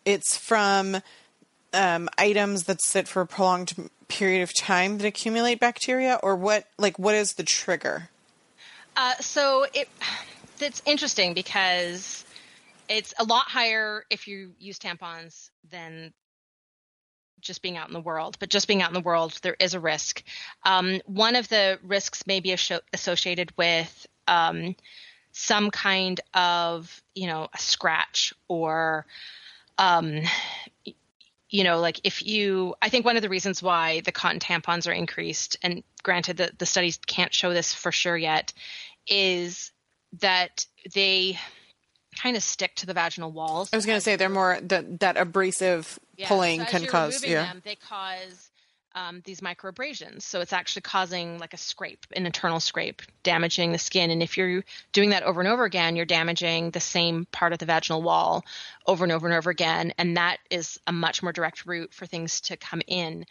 it's from um, items that sit for a prolonged period of time that accumulate bacteria, or what? Like, what is the trigger? Uh, so it (sighs) it's interesting because it's a lot higher if you use tampons than just being out in the world. But just being out in the world, there is a risk. Um, one of the risks may be associated with um, some kind of, you know, a scratch or, um, you know, like if you, I think one of the reasons why the cotton tampons are increased, and granted that the studies can't show this for sure yet, is that they kind of stick to the vaginal walls. I was going to say they're more that that abrasive yeah, pulling so can cause yeah. Them, they cause um, these microabrasions. So it's actually causing like a scrape, an internal scrape, damaging the skin. And if you're doing that over and over again, you're damaging the same part of the vaginal wall over and over and over again. And that is a much more direct route for things to come in.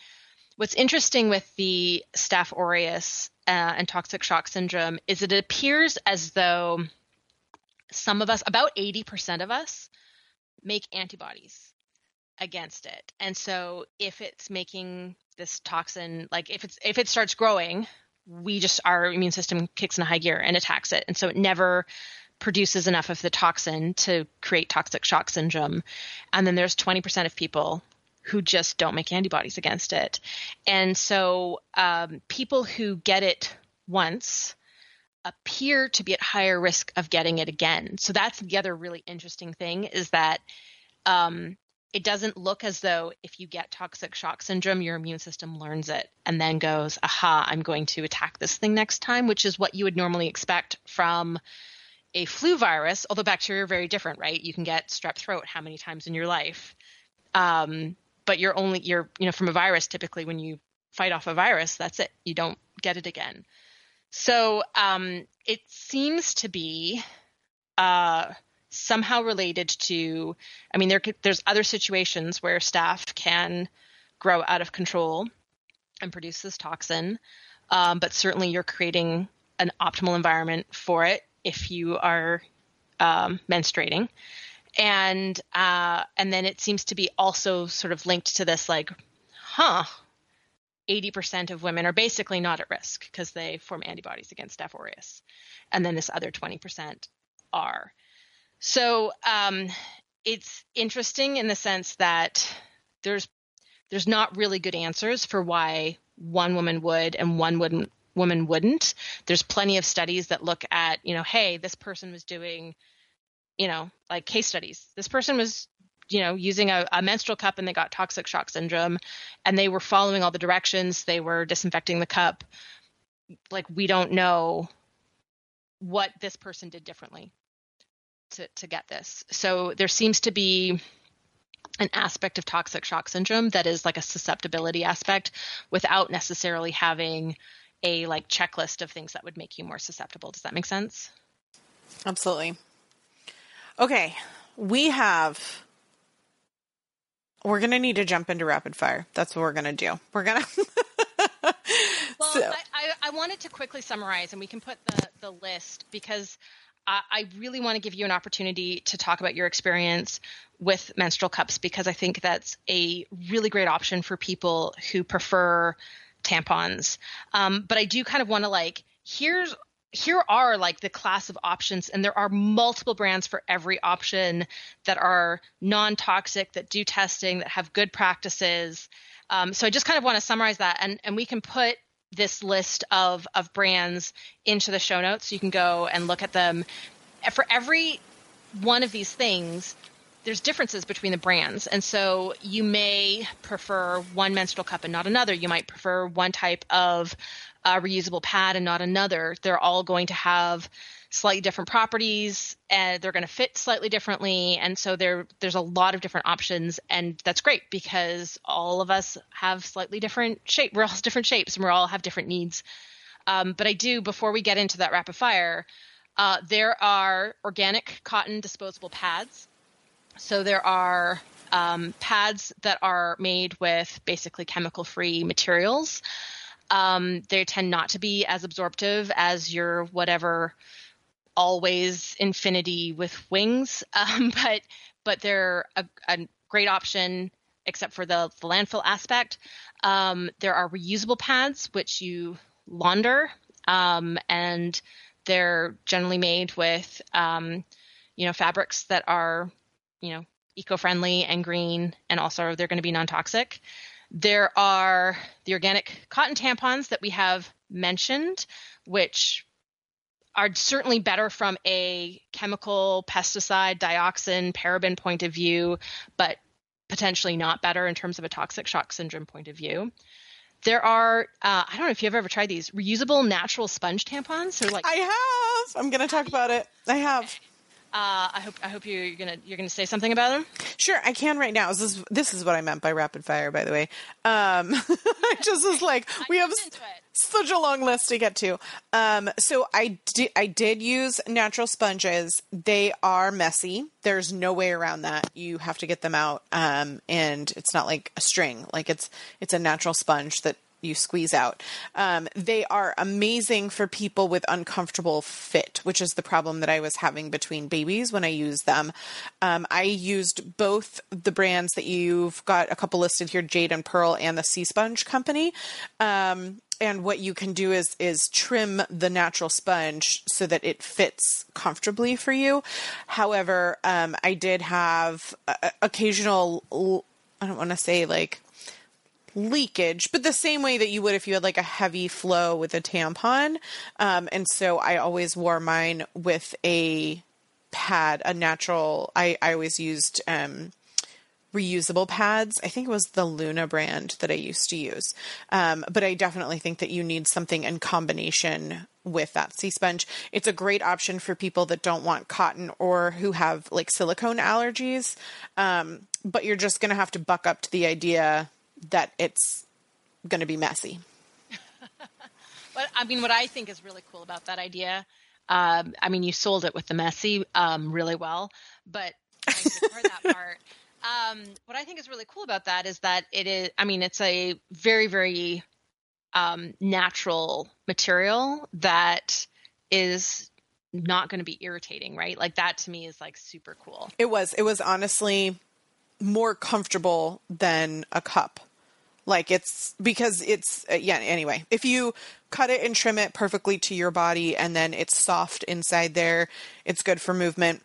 What's interesting with the Staph aureus uh, and toxic shock syndrome is it appears as though some of us, about 80% of us, make antibodies against it. And so if it's making this toxin like if it's if it starts growing, we just our immune system kicks in a high gear and attacks it. And so it never produces enough of the toxin to create toxic shock syndrome. And then there's 20% of people who just don't make antibodies against it. And so um, people who get it once appear to be at higher risk of getting it again. So that's the other really interesting thing is that um, it doesn't look as though if you get toxic shock syndrome, your immune system learns it and then goes, aha, I'm going to attack this thing next time, which is what you would normally expect from a flu virus, although bacteria are very different, right? You can get strep throat how many times in your life? Um, but you're only, you're, you know, from a virus, typically when you fight off a virus, that's it. You don't get it again. So um, it seems to be uh, somehow related to. I mean, there there's other situations where staph can grow out of control and produce this toxin, um, but certainly you're creating an optimal environment for it if you are um, menstruating, and uh, and then it seems to be also sort of linked to this like, huh, 80% of women are basically not at risk because they form antibodies against Staph aureus. And then this other 20% are. So um, it's interesting in the sense that there's there's not really good answers for why one woman would and one wouldn't woman wouldn't. There's plenty of studies that look at, you know, hey, this person was doing, you know, like case studies. This person was you know, using a, a, menstrual cup and they got toxic shock syndrome and they were following all the directions, they were disinfecting the cup. Like, we don't know what this person did differently to, to get this. So there seems to be an aspect of toxic shock syndrome that is like a susceptibility aspect without necessarily having a like checklist of things that would make you more susceptible. Does that make sense? Absolutely. Okay. We have we're going to need to jump into rapid fire. That's what we're going to do. We're going (laughs) to. well, so. I, I, wanted to quickly summarize, and we can put the, the list because I, I really want to give you an opportunity to talk about your experience with menstrual cups because I think that's a really great option for people who prefer tampons. Um, but I do kind of want to like here's here are like the class of options and there are multiple brands for every option that are non-toxic that do testing that have good practices. Um, so i just kind of want to summarize that and, and we can put this list of, of brands into the show notes. So you can go and look at them. For every one of these things there's differences between the brands and so you may prefer one menstrual cup and not another. You might prefer one type of a reusable pad and not another. They're all going to have slightly different properties and they're going to fit slightly differently. And so there, there's a lot of different options. And that's great because all of us have slightly different shape. We're all (laughs) different shapes and we all have different needs. Um, but I do, before we get into that rapid fire, uh, there are organic cotton disposable pads. So there are um, pads that are made with basically chemical free materials. Um, they tend not to be as absorptive as your whatever always infinity with wings, (laughs) um, but but they're a, a, great option except for the, the landfill aspect. Um, there are reusable pads which you launder, um, and they're generally made with um, you know fabrics that are you know eco-friendly and green, and also they're going to be non-toxic. There are the organic cotton tampons that we have mentioned, which are certainly better from a chemical, pesticide, dioxin, paraben point of view, but potentially not better in terms of a toxic shock syndrome point of view. There are, uh, I don't know if you've ever tried these reusable natural sponge tampons. So like I have. I'm going to talk about it. I have. Uh, I hope I hope you're gonna you're gonna say something about them. Sure, I can right now. This is this is what I meant by rapid fire. By the way, um, (laughs) I just was like we have such a long list to get to. Um, so I did I did use natural sponges. They are messy. There's no way around that. You have to get them out, um, and it's not like a string. Like it's it's a natural sponge that you squeeze out. Um, they are amazing for people with uncomfortable fit, which is the problem that I was having between babies when I used them. Um, I used both the brands that you've got a couple listed here, Jade and Pearl, and the Sea Sponge Company. Um, and what you can do is is trim the natural sponge so that it fits comfortably for you. However, um, I did have uh, occasional. I don't want to say like leakage, but the same way that you would if you had like a heavy flow with a tampon. Um, and so I always wore mine with a pad, a natural. I I always used. Um, reusable pads. I think it was the Luna brand that I used to use. Um, but I definitely think that you need something in combination with that sea sponge. It's a great option for people that don't want cotton or who have like silicone allergies. Um, but you're just going to have to buck up to the idea that it's going to be messy. (laughs) but I mean, what I think is really cool about that idea, um, I mean, you sold it with the messy um, really well, but I that (laughs) part. Um, what I think is really cool about that is that it is, I mean, it's a very, very um, natural material that is not going to be irritating, right? Like that to me is like super cool. It was, it was honestly more comfortable than a cup. Like it's because it's, uh, yeah, anyway, if you cut it and trim it perfectly to your body and then it's soft inside there, it's good for movement.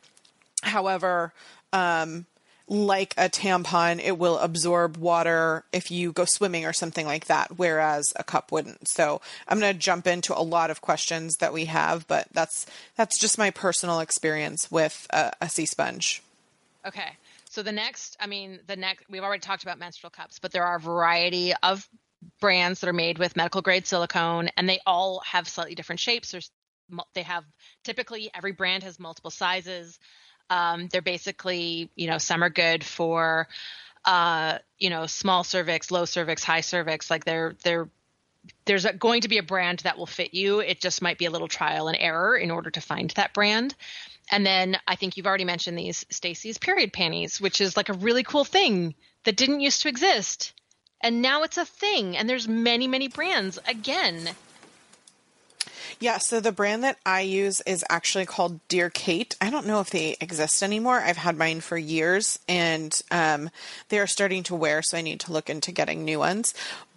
However, um, like a tampon, it will absorb water if you go swimming or something like that, whereas a cup wouldn't. So I'm going to jump into a lot of questions that we have, but that's that's just my personal experience with a, a sea sponge. Okay. So the next, I mean, the next, we've already talked about menstrual cups, but there are a variety of brands that are made with medical grade silicone, and they all have slightly different shapes. There's, they have typically every brand has multiple sizes. Um, they're basically, you know, some are good for, uh, you know, small cervix, low cervix, high cervix. Like they're they're there's a, going to be a brand that will fit you. It just might be a little trial and error in order to find that brand. And then I think you've already mentioned these Stacy's period panties, which is like a really cool thing that didn't used to exist. And now it's a thing and there's many many brands again. Yeah, so the brand that I use is actually called Dear Kate. I don't know if they exist anymore. I've had mine for years and um, they are starting to wear, so I need to look into getting new ones.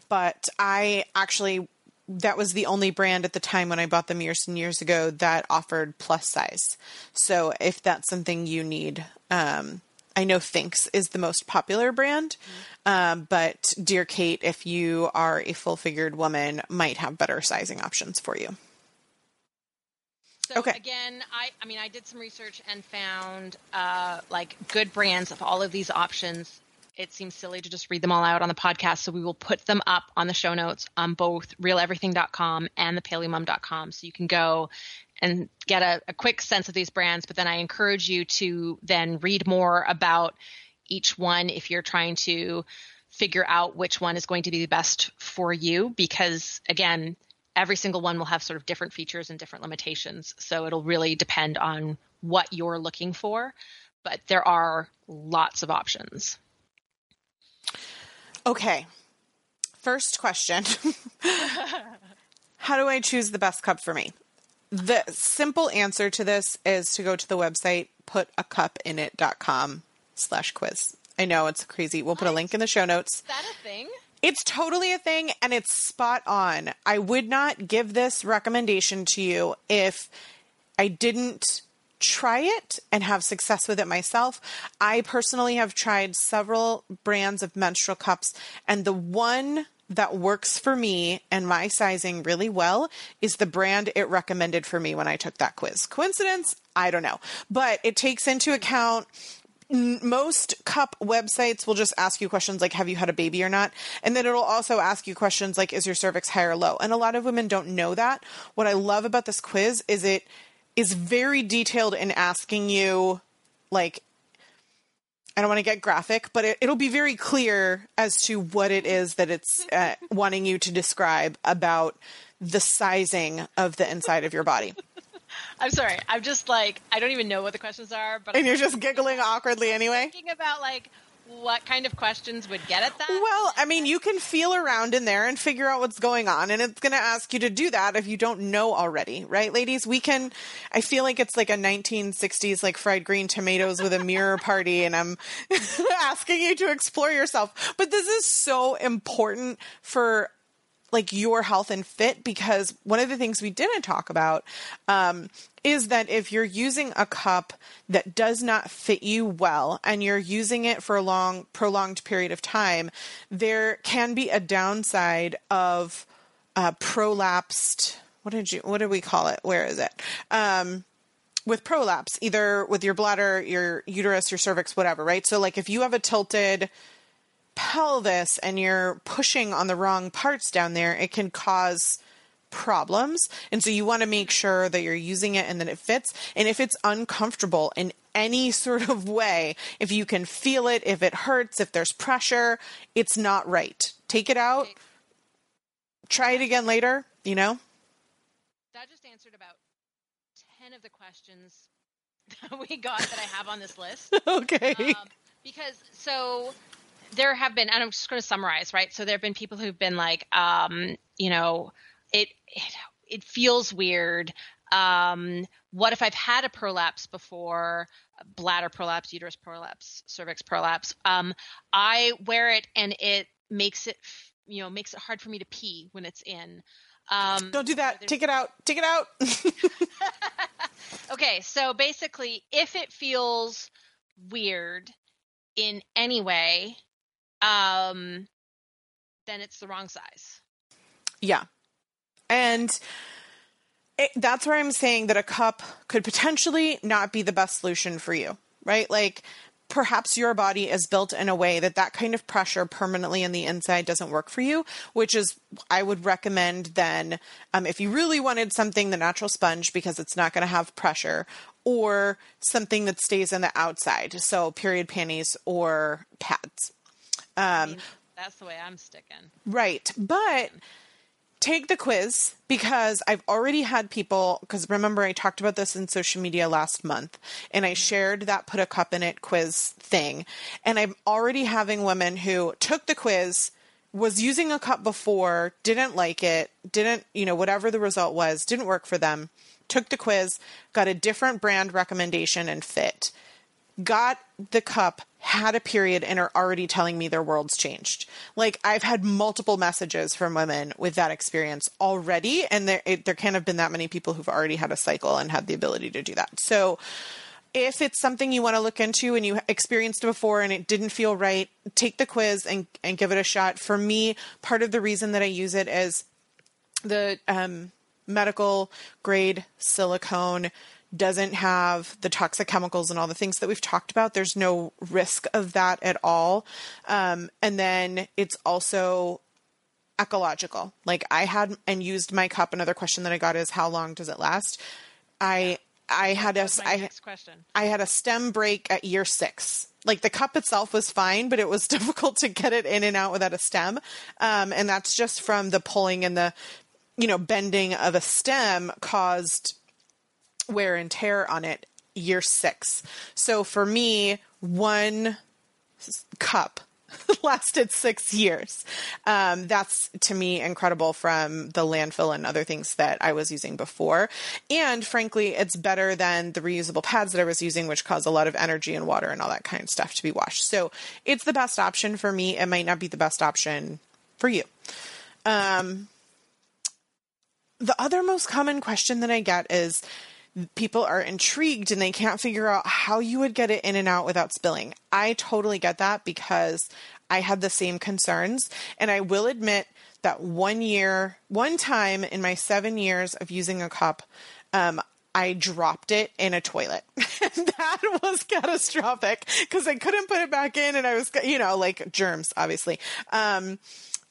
But I actually that was the only brand at the time when I bought them years and years ago that offered plus size. So if that's something you need, um, I know Thinx is the most popular brand, mm-hmm. um, but Dear Kate, if you are a full figured woman, might have better sizing options for you. So okay. again, I I mean I did some research and found uh, like good brands of all of these options. It seems silly to just read them all out on the podcast, so we will put them up on the show notes on both realeverything.com and thepaleomom.com, so you can go and get a, a quick sense of these brands. But then I encourage you to then read more about each one if you're trying to figure out which one is going to be the best for you, because again every single one will have sort of different features and different limitations. So it'll really depend on what you're looking for, but there are lots of options. Okay. First question (laughs) How do I choose the best cup for me? The simple answer to this is to go to the website putacupinit.com slash quiz. I know it's crazy. We'll put a link in the show notes. Is that a thing? It's totally a thing and it's spot on. I would not give this recommendation to you if I didn't try it and have success with it myself. I personally have tried several brands of menstrual cups, and the one that works for me and my sizing really well is the brand it recommended for me when I took that quiz. Coincidence? I don't know. But it takes into account most cup websites will just ask you questions like have you had a baby or not and then it'll also ask you questions like is your cervix high or low and a lot of women don't know that what i love about this quiz is it is very detailed in asking you like I don't want to get graphic, but it, will be very clear as to what it is that it's uh, wanting you to describe about the sizing of the inside of your body. I'm sorry. I'm just like I don't even know what the questions are, but and I'm you're just giggling awkwardly anyway. Thinking about like what kind of questions would get at that. Well, I mean, you can feel around in there and figure out what's going on, and it's going to ask you to do that if you don't know already, right, ladies? We can. I feel like it's like a 1960s like fried green tomatoes with a mirror party, and I'm (laughs) asking you to explore yourself. But this is so important for like your health and fit because one of the things we didn't talk about um, is that if you're using a cup that does not fit you well and you're using it for a long prolonged period of time there can be a downside of uh, prolapsed what did you what did we call it? Where is it? Um, with prolapse either with your bladder your uterus your cervix whatever right? So like if you have a tilted pelvis and you're pushing on the wrong parts down there, it can cause problems. And so you want to make sure that you're using it and that it fits. And if it's uncomfortable in any (laughs) sort of way, if you can feel it, if it hurts, if there's pressure, it's not right. Take it out. Try it again later, you know? That just answered about 10 of the questions (laughs) that we got that I have on this list. (laughs) okay. Um, because so there have been, and I'm just going to summarize, right? So there have been people who've been like, um, you know, it, it, it feels weird. Um, what if I've had a prolapse before, bladder prolapse, uterus prolapse, cervix prolapse? Um, I wear it and it makes it, you know, makes it hard for me to pee when it's in. Um, Don't do that. Take it out. Take it out. (laughs) okay, so basically, if it feels weird in any way, um, then it's the wrong size. Yeah. And it, that's where I'm saying that a cup could potentially not be the best solution for you, right? Like perhaps your body is built in a way that that kind of pressure permanently in the inside doesn't work for you, which is I would recommend then um, if you really wanted something, the natural sponge because it's not going to have pressure, or something that stays on the outside, so period panties or pads. Um, I mean, that's the way I'm sticking. Right. But take the quiz because I've already had people because remember I talked about this in social media last month and I mm-hmm. shared that put a cup in it quiz thing and I'm already having women who took the quiz was using a cup before didn't like it didn't you know whatever the result was didn't work for them took the quiz got a different brand recommendation and fit got the cup, had a period, and are already telling me their world's changed. Like I've had multiple messages from women with that experience already, and there it, there can't have been that many people who've already had a cycle and had the ability to do that. So. If it's something you want to look into and you experienced before and it didn't feel right, take the quiz and, and give it a shot. For me, part of the reason that I use it is the um, medical grade silicone doesn't have the toxic chemicals and all the things that we've talked about. There's no risk of that at all. Um, and then it's also ecological. Like I had and used my cup. Another question that I got is how long does it last? I I had a I, I had a stem break at year six. Like the cup itself was fine, but it was (laughs) difficult to get it in and out without a stem. Um, and that's just from the pulling and the you know bending of a stem caused wear and tear on it year six. So for me, one cup (laughs) lasted six years. Um, that's to me incredible from the landfill and other things that I was using before. And frankly, it's better than the reusable pads that I was using, which cause a lot of energy and water and all that kind of stuff to be washed. So it's the best option for me. It might not be the best option for you. Um, the other most common question that I get is, people are intrigued and they can't figure out how you would get it in and out without spilling. I totally get that because I had the same concerns. And I will admit that one year, one time in my seven years of using a cup, um, I dropped it in a toilet. (laughs) that was catastrophic because I couldn't put it back in and I was, you know, like germs, obviously. Um,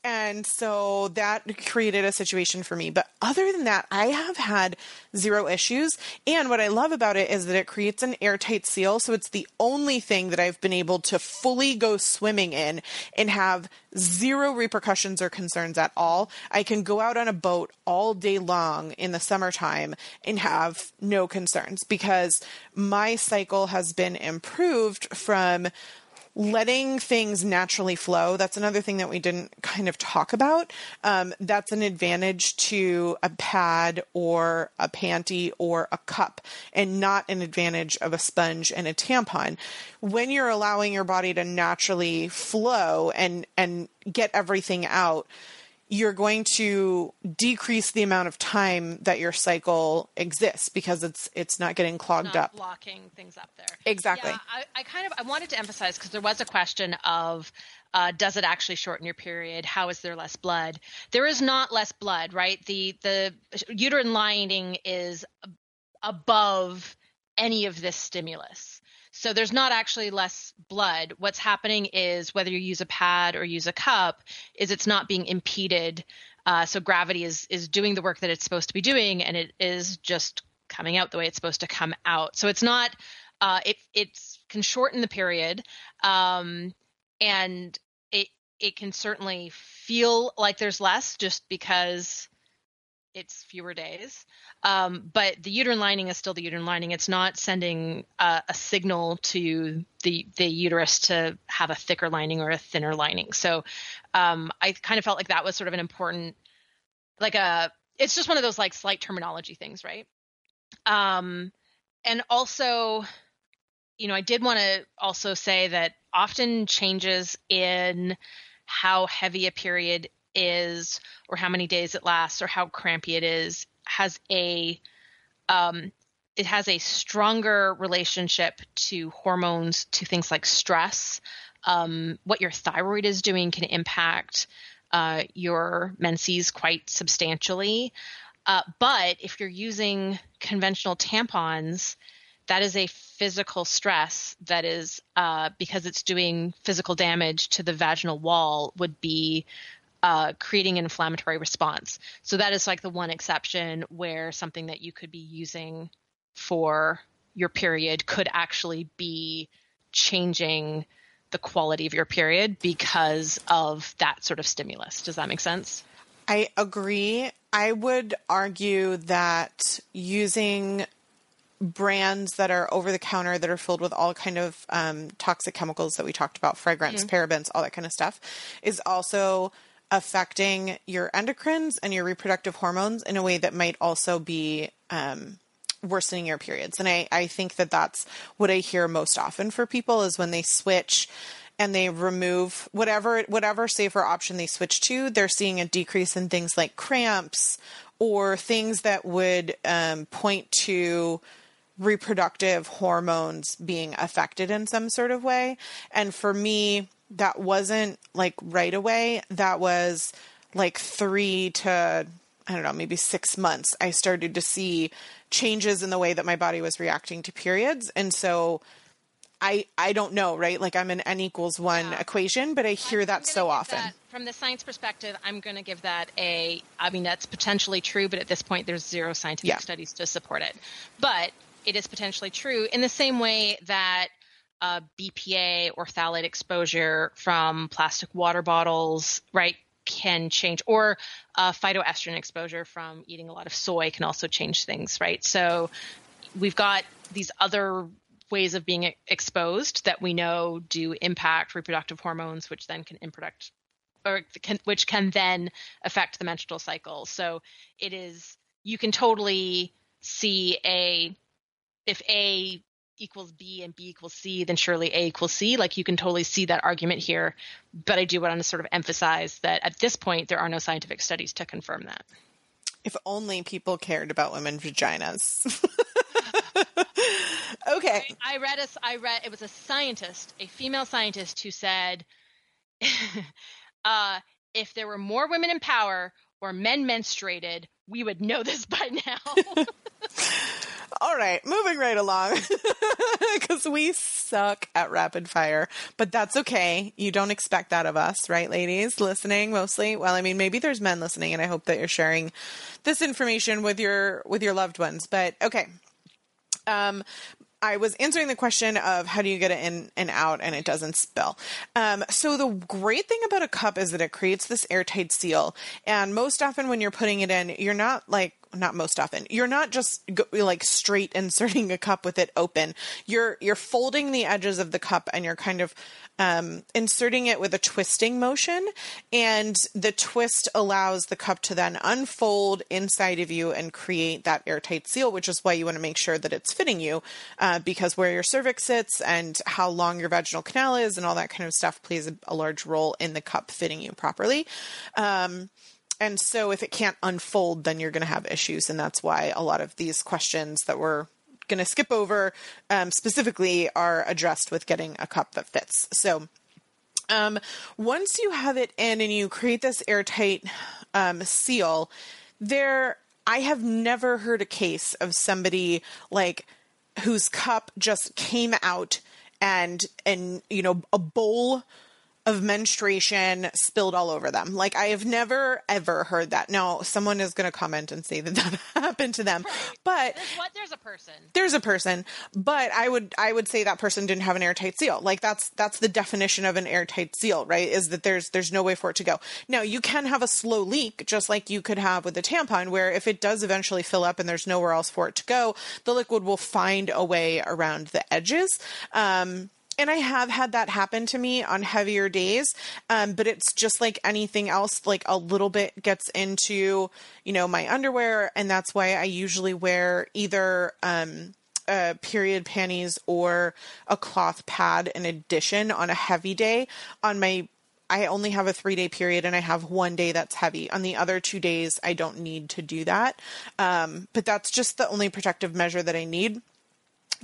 and so that created a situation for me. But other than that, I have had zero issues. And what I love about it is that it creates an airtight seal. So it's the only thing that I've been able to fully go swimming in and have zero repercussions or concerns at all. I can go out on a boat all day long in the summertime and have no concerns because my cycle has been improved from letting things naturally flow. That's another thing that we didn't kind of talk about. Um, that's an advantage to a pad or a panty or a cup, and not an advantage of a sponge and a tampon. When you're allowing your body to naturally flow and and get everything out you're going to decrease the amount of time that your cycle exists because it's it's not getting clogged not up. blocking things up there. Exactly. Yeah, I, I kind of I wanted to emphasize because there was a question of uh, does it actually shorten your period? How is there less blood? There is not less blood, right? The the uterine lining is above any of this stimulus. So there's not actually less blood. What's happening is whether you use a pad or use a cup, is it's not being impeded. Uh, so gravity is is doing the work that it's supposed to be doing, and it is just coming out the way it's supposed to come out. So it's not. Uh, it it's can shorten the period, um, and it it can certainly feel like there's less just because it's fewer days. Um, but the uterine lining is still the uterine lining. It's not sending a, a, signal to the the uterus to have a thicker lining or a thinner lining. So um, I kind of felt like that was sort of an important, like a. It's just one of those like slight terminology things, right? Um, and also, you know, I did want to also say that often changes in how heavy a period is or how many days it lasts or how crampy it is has a um, it has a stronger relationship to hormones to things like stress. Um, what your thyroid is doing can impact uh, your menses quite substantially. Uh, but if you're using conventional tampons that is a physical stress that is uh, because it's doing physical damage to the vaginal wall would be uh, creating an inflammatory response. So that is like the one exception where something that you could be using for your period could actually be changing the quality of your period because of that sort of stimulus. Does that make sense? I agree. I would argue that using brands that are over the counter that are filled with all kind of um, toxic chemicals that we talked about, fragrance, mm-hmm. parabens, all that kind of stuff, is also affecting your endocrines and your reproductive hormones in a way that might also be um, worsening your periods. And I, I think that that's what I hear most often for people is when they switch and they remove whatever whatever safer option they switch to, they're seeing a decrease in things like cramps or things that would um, point to reproductive hormones being affected in some sort of way. And for me, that wasn't like right away. That was like three to, I don't know, maybe six months. I started to see changes in the way that my body was reacting to periods. And so I, I don't know, right? Like I'm an n equals one yeah. equation, but I hear I'm, that I'm so often. That, from the science perspective, I'm going to give that a, I mean, that's potentially true, but at this point, there's zero scientific yeah. studies to support it. But it is potentially true in the same way that BPA or phthalate exposure from plastic water bottles, right, can change, or phytoestrogen exposure from eating a lot of soy can also change things, right? So we've got these other ways of being exposed that we know do impact reproductive hormones, which then can impact or can, which can then affect the menstrual cycle. So it is you can totally see a if A equals B and B equals C, then surely A equals C. Like you can totally see that argument here. But I do want to sort of emphasize that at this point, there are no scientific studies to confirm that. If only people cared about women's vaginas. (laughs) okay. I, I read a, I read it was a scientist, a female scientist, who said, (laughs) uh, if there were more women in power or men menstruated, we would know (laughs) this by now. (laughs) All right, moving right along (laughs) because we suck at rapid fire, but that's okay. You don't expect that of us, right, ladies? Listening mostly. Well, I mean, maybe there's men listening, and I hope that you're sharing this information with your with your loved ones. But okay, um, I was answering the question of how do you get it in and out and it doesn't spill. Um, so the great thing about a cup is that it creates this airtight seal, and most often when you're putting it in, you're not like not most often. You're not just go, like straight (laughs) inserting a cup with it open. You're you're folding the edges of the cup and you're kind of um, inserting it with a twisting motion, and the twist allows the cup to then unfold inside of you and create that airtight seal, which is why you want to make sure that it's fitting you, uh, because where your cervix sits and how long your vaginal canal is and all that kind of stuff plays a, a large role in the cup fitting you properly. Um, and so if it can't unfold, then you're going to have issues, and that's why a lot of these questions that we're going to skip over um, specifically are addressed with getting a cup that fits. So um, once you have it in and you create this airtight um, seal, there I have never heard a case of somebody like whose cup just came out and and you know a bowl of menstruation spilled all over them. Like I have never ever heard that. Now someone is going to comment and say that (laughs) that happened to them, but There's what? There's a person. there's a person, but I would I would say that person didn't have an airtight seal. Like that's that's the definition of an airtight seal, right? Is that there's there's no way for it to go. Now you can have a slow leak, just like you could have with a tampon, where if it does eventually fill up and there's nowhere else for it to go, the liquid will find a way around the edges. Um, and I have had that happen to me on heavier days, um, but it's just like anything else. Like a little bit gets into, you know, my underwear, and that's why I usually wear either um, uh, period panties or a cloth pad in addition on a heavy day. On my I only have a three day period and I have one day that's heavy. On the other two days, I don't need to do that. Um, but that's just the only protective measure that I need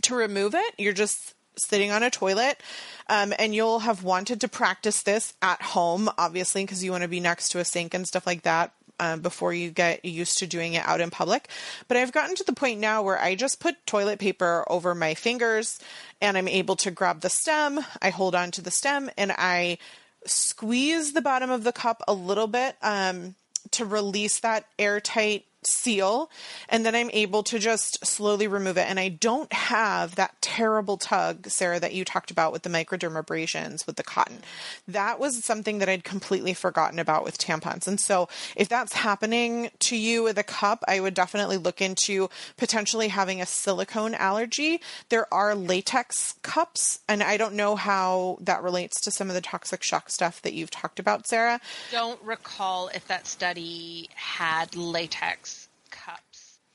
to remove it. You're just sitting on a toilet um, and you'll have wanted to practice this at home, obviously, because you want to be next to a sink and stuff like that. Um, before you get used to doing it out in public. But I've gotten to the point now where I just put toilet paper over my fingers and I'm able to grab the stem. I hold on to the stem and I squeeze the bottom of the cup a little bit um, to release that airtight seal and then I'm able to just slowly remove it and I don't have that terrible tug Sarah that you talked about with the microdermabrasions with the cotton. That was something that I'd completely forgotten about with tampons. And so if that's happening to you with a cup, I would definitely look into potentially having a silicone allergy. There are latex cups and I don't know how that relates to some of the toxic shock stuff that you've talked about Sarah. Don't recall if that study had latex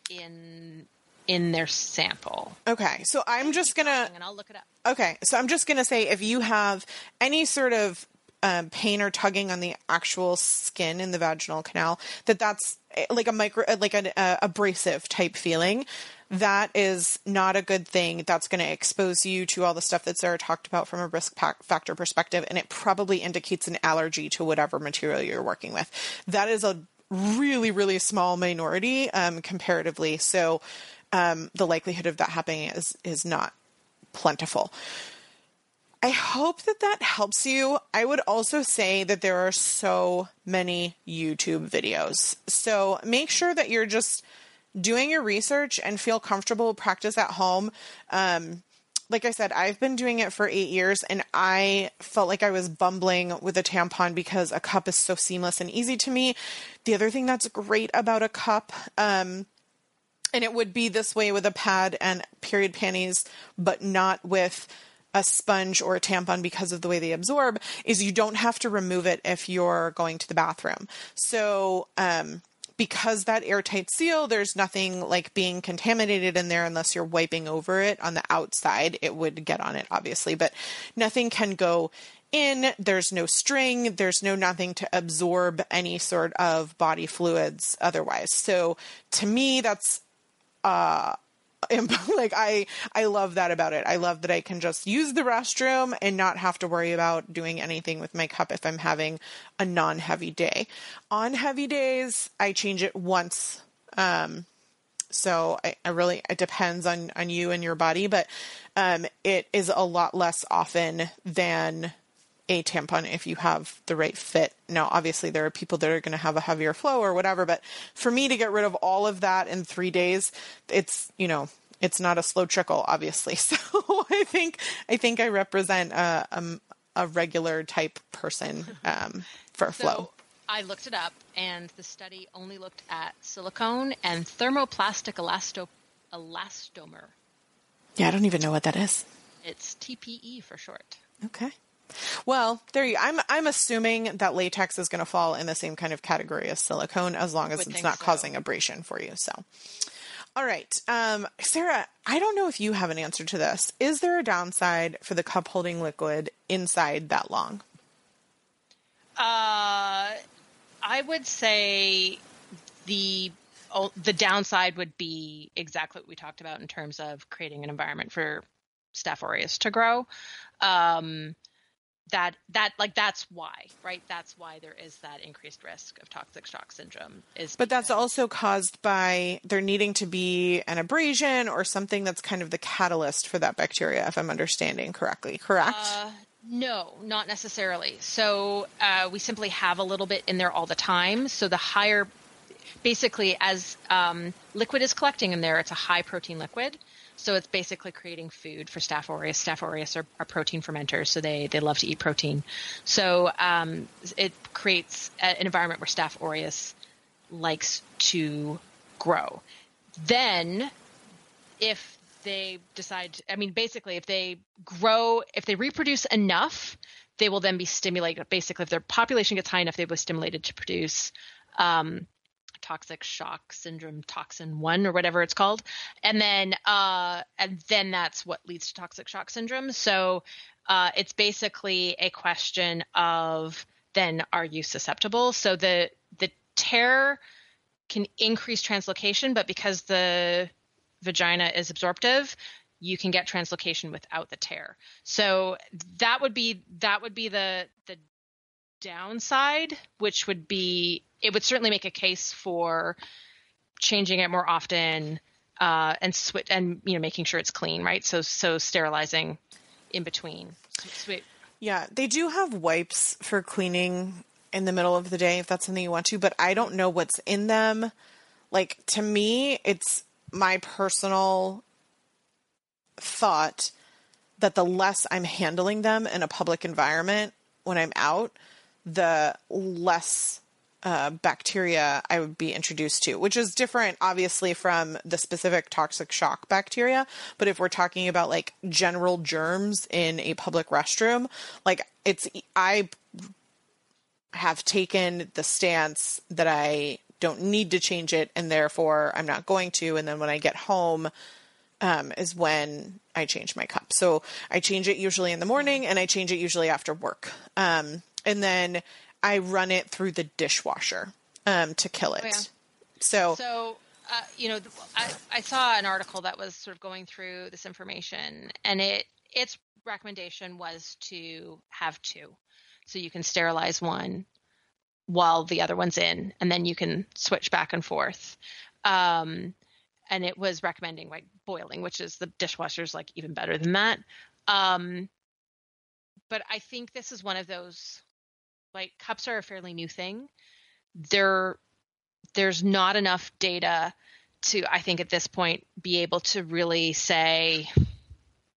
in in their sample. Okay. So I'm just going to And I'll look it up. Okay, so I'm just going to say if you have any sort of um, pain or tugging on the actual skin in the vaginal canal, that that's eh, like a micro, eh, like an uh, abrasive type feeling. That is not a good thing. That's going to expose you to all the stuff that Sarah talked about from a risk factor perspective, and it probably indicates an allergy to whatever material you're working with. That is a really, really small minority um, comparatively. So um, the likelihood of that happening is is not plentiful. I hope that that helps you. I would also say that there are so many YouTube videos. So make sure that you're just doing your research and feel comfortable practice at home. Um, like I said, I've been doing it for eight years and I felt like I was bumbling with a tampon because a cup is so seamless and easy to me. The other thing that's great about a cup, um, and it would be this way with a pad and period panties, but not with a sponge or a tampon because of the way they absorb, is you don't have to remove it if you're going to the bathroom. So, um, because that airtight seal, there's nothing like being contaminated in there unless you're wiping over it on the outside. It would get on it, obviously, but nothing can go in. There's no string. There's no nothing to absorb any sort of body fluids otherwise. So to me, that's uh (laughs) like I I love that about it. I love that I can just use the restroom and not have to worry about doing anything with my cup if I'm having a non-heavy day. On heavy days, I change it once. Um so I, I really it depends on on you and your body, but um it is a lot less often than a tampon if you have the right fit. Now, obviously, there are people that are going to have a heavier flow or whatever, but for me to get rid of all of that in three days, it's, you know, it's not a slow trickle, obviously. (laughs) So I think, I think I represent a, a, a regular type person um, for (laughs) flow. I looked it up, and the study only looked at silicone and thermoplastic elasto- elastomer. Yeah, I don't even know what that is. It's TPE for short. Okay. Well, there you. I'm I'm assuming that latex is going to fall in the same kind of category as silicone, as long as Would it's not so. causing abrasion for you. So, all right, um, Sarah. I don't know if you have an answer to this. Is there a downside for the cup holding liquid inside that long? Uh, I would say the the downside would be exactly what we talked about in terms of creating an environment for Staph aureus to grow. Um, that that like that's why, right? That's why there is that increased risk of toxic shock syndrome. Is But that's also caused by there needing to be an abrasion or something that's kind of the catalyst for that bacteria, if I'm understanding correctly. Correct? Uh, no, not necessarily. So uh, we simply have a little bit in there all the time. So the higher, basically, as um, liquid is collecting in there, it's a high protein liquid. So it's basically creating food for Staph aureus. Staph aureus are, are protein fermenters, so they, they love to eat protein. So um, it creates an environment where Staph aureus likes to grow. Then if they decide i mean basically if they grow if they reproduce enough they will then be stimulated basically if their population gets high enough they will be stimulated to produce um, toxic shock syndrome toxin 1 or whatever it's called. And then uh, and then that's what leads to toxic shock syndrome. So uh, it's basically a question of then are you susceptible? So the the tear can increase translocation but because the vagina is absorptive you can get translocation without the tear. So that would be that would be the the downside which would be it would certainly make a case for changing it more often uh, and switch and you know making sure it's clean right so so sterilizing in between Sweet. Yeah, they do have wipes for cleaning in the middle of the day if that's something you want to, but I don't know what's in them. Like to me, it's my personal thought that the less I'm handling them in a public environment when I'm out, the less uh, bacteria I would be introduced to, which is different, obviously, from the specific toxic shock bacteria. But if we're talking about like general germs in a public restroom, like it's, I have taken the stance that I don't need to change it and therefore I'm not going to. And then when I get home, um, is when I change my cup. So I change it usually in the morning and I change it usually after work. Um, and then I run it through the dishwasher um, to kill it. yeah. So, So, uh, you know, I, I saw an article that was sort of going through this information, and it its recommendation was to have two, so you can sterilize one while the other one's in, and then you can switch back and forth. Um, and it was recommending like boiling, which is the dishwasher's like even better than that. Um, but I think this is one of those like cups are a fairly new thing. They're there's not enough data to i think at this point be able to really say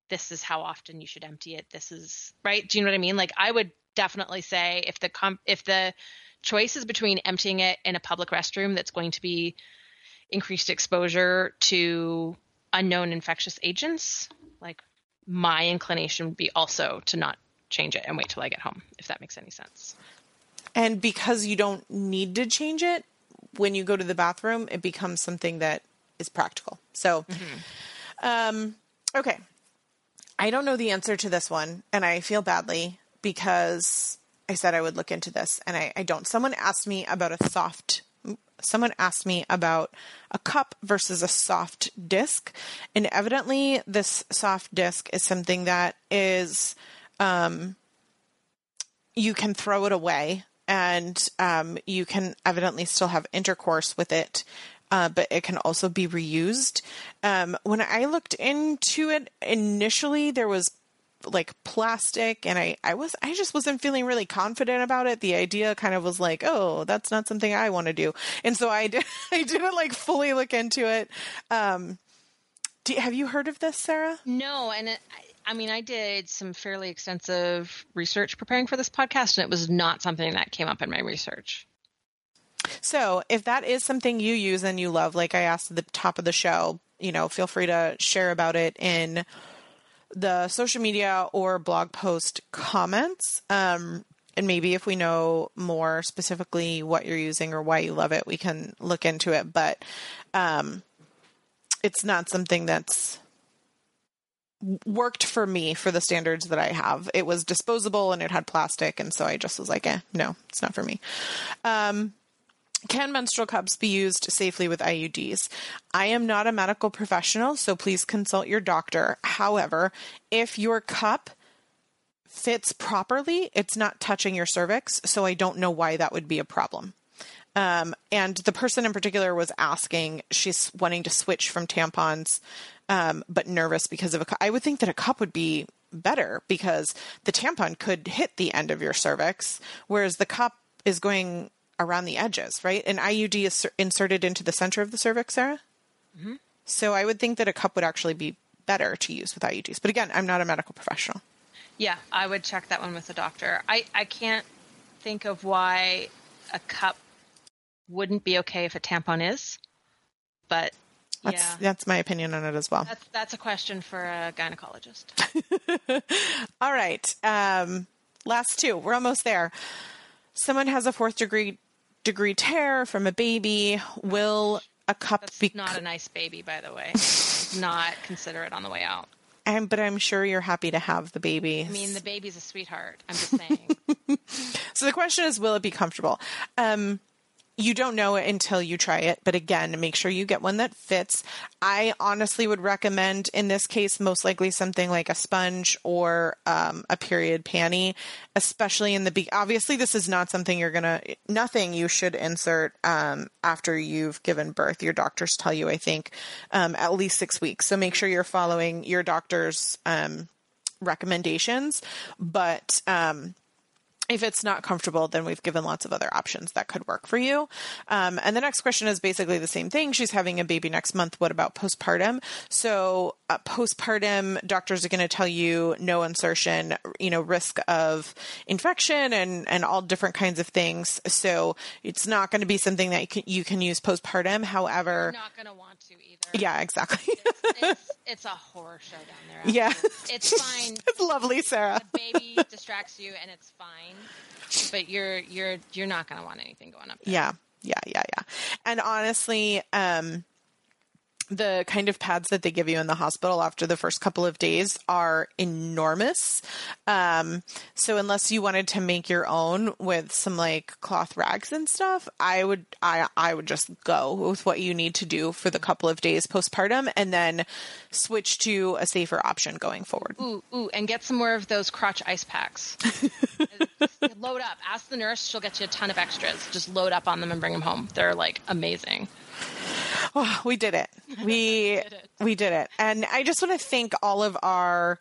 this is how often you should empty it. This is right? Do you know what i mean? Like i would definitely say if the com- if the choice is between emptying it in a public restroom that's going to be increased exposure to unknown infectious agents like my inclination would be also to not change it and wait till i get home if that makes any sense and because you don't need to change it when you go to the bathroom, it becomes something that is practical. So, um, okay. I don't know the answer to this one, and I feel badly because I said I would look into this, and I, I don't. Someone asked me about a soft. Someone asked me about a cup versus a soft disc, and evidently, this soft disc is something that is you can throw it away and um, you can evidently still have intercourse with it uh, but it can also be reused. Um, when i looked into it initially there was like plastic and I, I was i just wasn't feeling really confident about it. The idea kind of was like oh that's not something i want to do. And so i did (laughs) i didn't like fully look into it. Um, do, have you heard of this sarah? No, and it, I- mean, I did some fairly extensive research preparing for this podcast, and it was not something that came up in my research. So if that is something you use and you love, like I asked at the top of the show, you know, feel free to share about it in the social media or blog post comments. Um, and maybe if we know more specifically what you're using or why you love it, we can look into it. But um, it's not something that's worked for me for the standards that I have. It was disposable and it had plastic, and so I just was like, eh, no, it's not for me. Um, can menstrual cups be used safely with IUDs? I am not a medical professional, so please consult your doctor. However, if your cup fits properly, it's not touching your cervix, so I don't know why that would be a problem. Um, and the person in particular was asking, she's wanting to switch from tampons, um, but nervous because of a cup. I would think that a cup would be better because the tampon could hit the end of your cervix, whereas the cup is going around the edges, right? An IUD is inserted into the center of the cervix, Sarah. Mm-hmm. So I would think that a cup would actually be better to use with IUDs. But again, I'm not a medical professional. Yeah, I would check that one with a doctor. I, I can't think of why a cup wouldn't be okay if a tampon is, but that's, yeah. that's my opinion on it as well. That's, that's a question for a gynecologist. (laughs) All right. Um, last two. We're almost there. Someone has a fourth degree degree tear from a baby. Will a cup that's be not a nice baby, by the way? (laughs) not consider it on the way out. I'm, but I'm sure you're happy to have the baby. I mean, the baby's a sweetheart. I'm just saying. (laughs) so the question is, will it be comfortable? Um, you don't know it until you try it. But again, make sure you get one that fits. I honestly would recommend, in this case, most likely something like a sponge or um, a period panty, especially in the be- obviously this is not something you're gonna nothing you should insert um, after you've given birth. Your doctors tell you, I think, um, at least six weeks. So make sure you're following your doctor's um, recommendations. But um, if it's not comfortable, then we've given lots of other options that could work for you. Um, and the next question is basically the same thing. She's having a baby next month. What about postpartum? So, uh, postpartum, doctors are going to tell you no insertion, you know, risk of infection and, and all different kinds of things. So, it's not going to be something that you can, you can use postpartum. However, Yeah, exactly. it's, it's, (laughs) it's, a horror show down there. After. Yeah. It's (laughs) fine. it's lovely, Sarah. The baby (laughs) distracts you and it's fine but you're you're you're not going to want anything going up there. Yeah. Yeah, yeah, yeah. And honestly, um the kind of pads that they give you in the hospital after the first couple of days are enormous. Um, so unless you wanted to make your own with some like cloth rags and stuff, I would I I would just go with what you need to do for the couple of days postpartum and then switch to a safer option going forward. Ooh, ooh, and get some more of those crotch ice packs. (laughs) load up. Ask the nurse; she'll get you a ton of extras. Just load up on them and bring them home. They're like amazing. Oh, we did it. (laughs) We did it. we did it. And I just want to thank all of our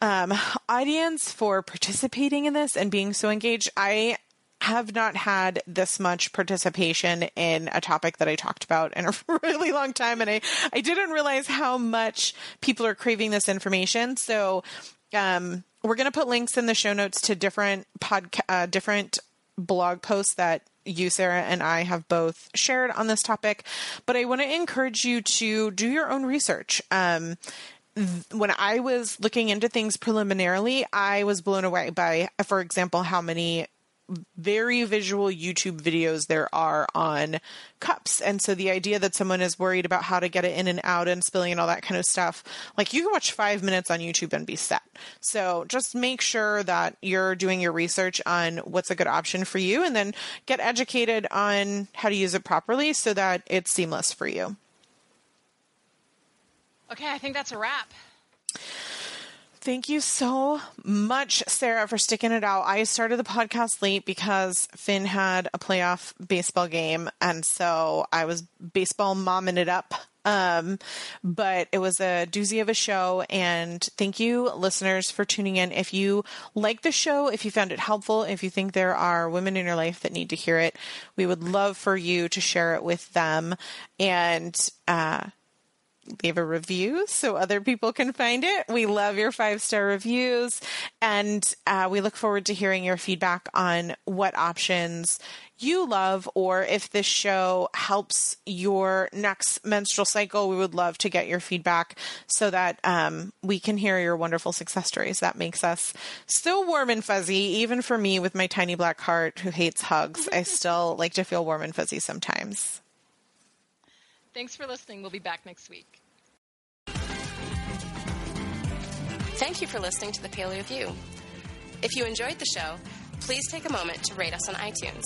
um, audience for participating in this and being so engaged. I have not had this much participation in a topic that I talked about in a (laughs) really long time, and I I didn't realize how much people are craving this information. So. Um, we're going to put links in the show notes to different podcast, uh, different blog posts that you, Sarah, and I have both shared on this topic, but I want to encourage you to do your own research. Um, when I was looking into things preliminarily, I was blown away by, for example, how many very visual YouTube videos there are on cups. And so the idea that someone is worried about how to get it in and out and spilling and all that kind of stuff, like you can watch five minutes on YouTube and be set. So just make sure that you're doing your research on what's a good option for you and then get educated on how to use it properly so that it's seamless for you. Okay, I think that's a wrap. Thank you so much, Sarah, for sticking it out. I started the podcast late because Finn had a playoff baseball game, and so I was baseball momming it up. Um, but it was a doozy of a show, and thank you, listeners, for tuning in. If you like the show, if you found it helpful, if you think there are women in your life that need to hear it, we would love for you to share it with them. And uh, leave a review so other people can find it. We love your five star reviews, and uh, we look forward to hearing your feedback on what options you love or if this show helps your next menstrual cycle. We would love to get your feedback so that um, we can hear your wonderful success stories. That makes us so warm and fuzzy, even for me with my tiny black heart who hates hugs. I still like to feel warm and fuzzy sometimes. Thanks for listening. We'll be back next week. Thank you for listening to the Paleo View. If you enjoyed the show, please take a moment to rate us on iTunes.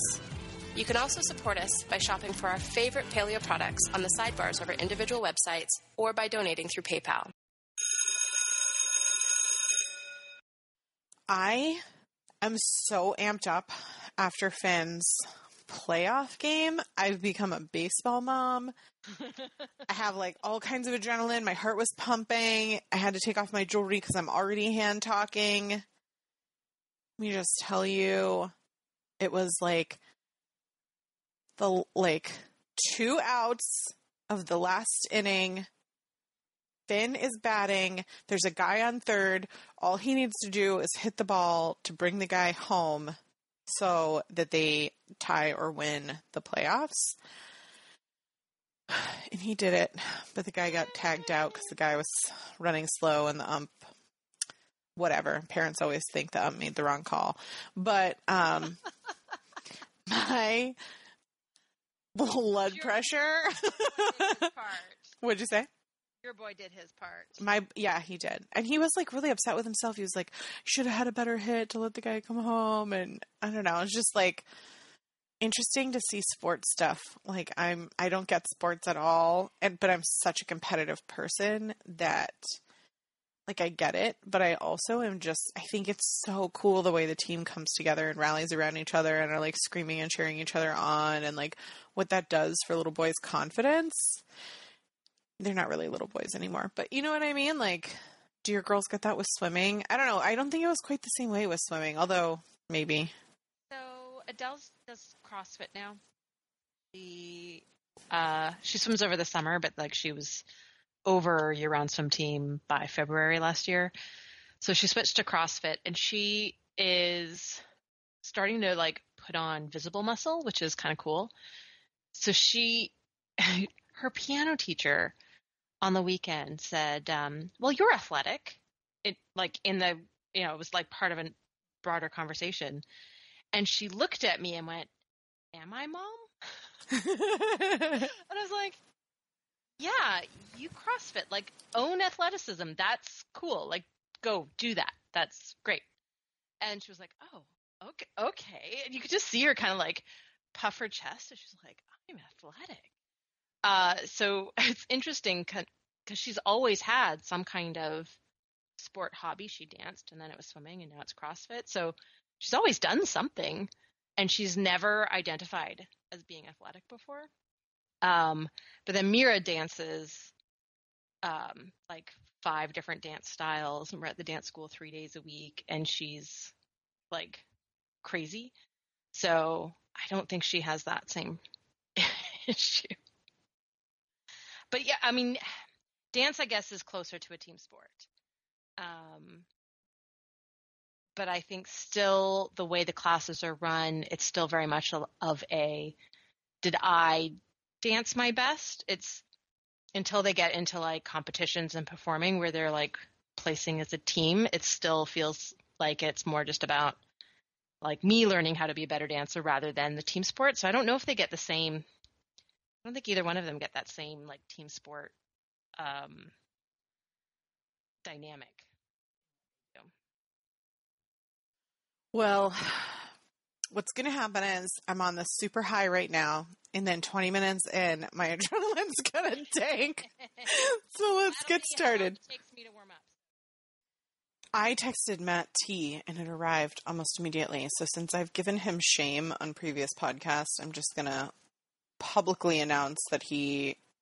You can also support us by shopping for our favorite paleo products on the sidebars of our individual websites or by donating through PayPal. I am so amped up after Finn's playoff game. I've become a baseball mom. (laughs) I have like all kinds of adrenaline. My heart was pumping. I had to take off my jewelry because I'm already hand talking. Let me just tell you, it was like the like two outs of the last inning. Finn is batting. There's a guy on third. All he needs to do is hit the ball to bring the guy home so that they tie or win the playoffs. (sighs) And he did it, but the guy got tagged out because the guy was running slow and the ump, whatever. Parents always think the ump made the wrong call. But um, (laughs) my blood Your- pressure. (laughs) What'd you say? Your boy did his part. My yeah, he did, and he was like really upset with himself. He was like, "Should have had a better hit to let the guy come home." And I don't know. It's just like interesting to see sports stuff. Like I'm, I don't get sports at all, and but I'm such a competitive person that like I get it, but I also am just I think it's so cool the way the team comes together and rallies around each other and are like screaming and cheering each other on and like what that does for little boys' confidence. They're not really little boys anymore, but you know what I mean? Like do your girls get that with swimming? I don't know. I don't think it was quite the same way with swimming, although maybe. So Adele does CrossFit now. She uh, she swims over the summer, but like she was over year-round swim team by February last year. So she switched to CrossFit, and she is starting to like put on visible muscle, which is kind of cool. So she, (laughs) her piano teacher on the weekend said, um, "Well, you're athletic." It like in the you know it was like part of a broader conversation, and she looked at me and went, "Am I, mom?" (laughs) and I was like, "Yeah, you CrossFit, like own athleticism. That's cool. Like go do that. That's great." And she was like, "Oh, okay, okay." And you could just see her kind of like puff her chest, and she's like, "I'm athletic." Uh, so (laughs) it's interesting because she's always had some kind of sport hobby. She danced, and then it was swimming, and now it's CrossFit. So she's always done something, and she's never identified as being athletic before. Um, but then Mira dances um, like five different dance styles, and we're at the dance school three days a week, and she's like crazy. So I don't think she has that same (laughs) issue. But yeah, I mean, dance, I guess, is closer to a team sport. Um, but I think still the way the classes are run, it's still very much of a did I dance my best? It's until they get into like competitions and performing where they're like placing as a team, it still feels like it's more just about like me learning how to be a better dancer rather than the team sport. So I don't know if they get the same I don't think either one of them get that same like team sport um, dynamic. Well, what's going to happen is I'm on the super high right now, and then 20 minutes in, my (laughs) adrenaline's going to tank. so (laughs) let's get be how long started. takes me to warm up. I texted Matt T, and it arrived almost immediately. So since I've given him shame on previous podcasts, I'm just going to publicly announce that he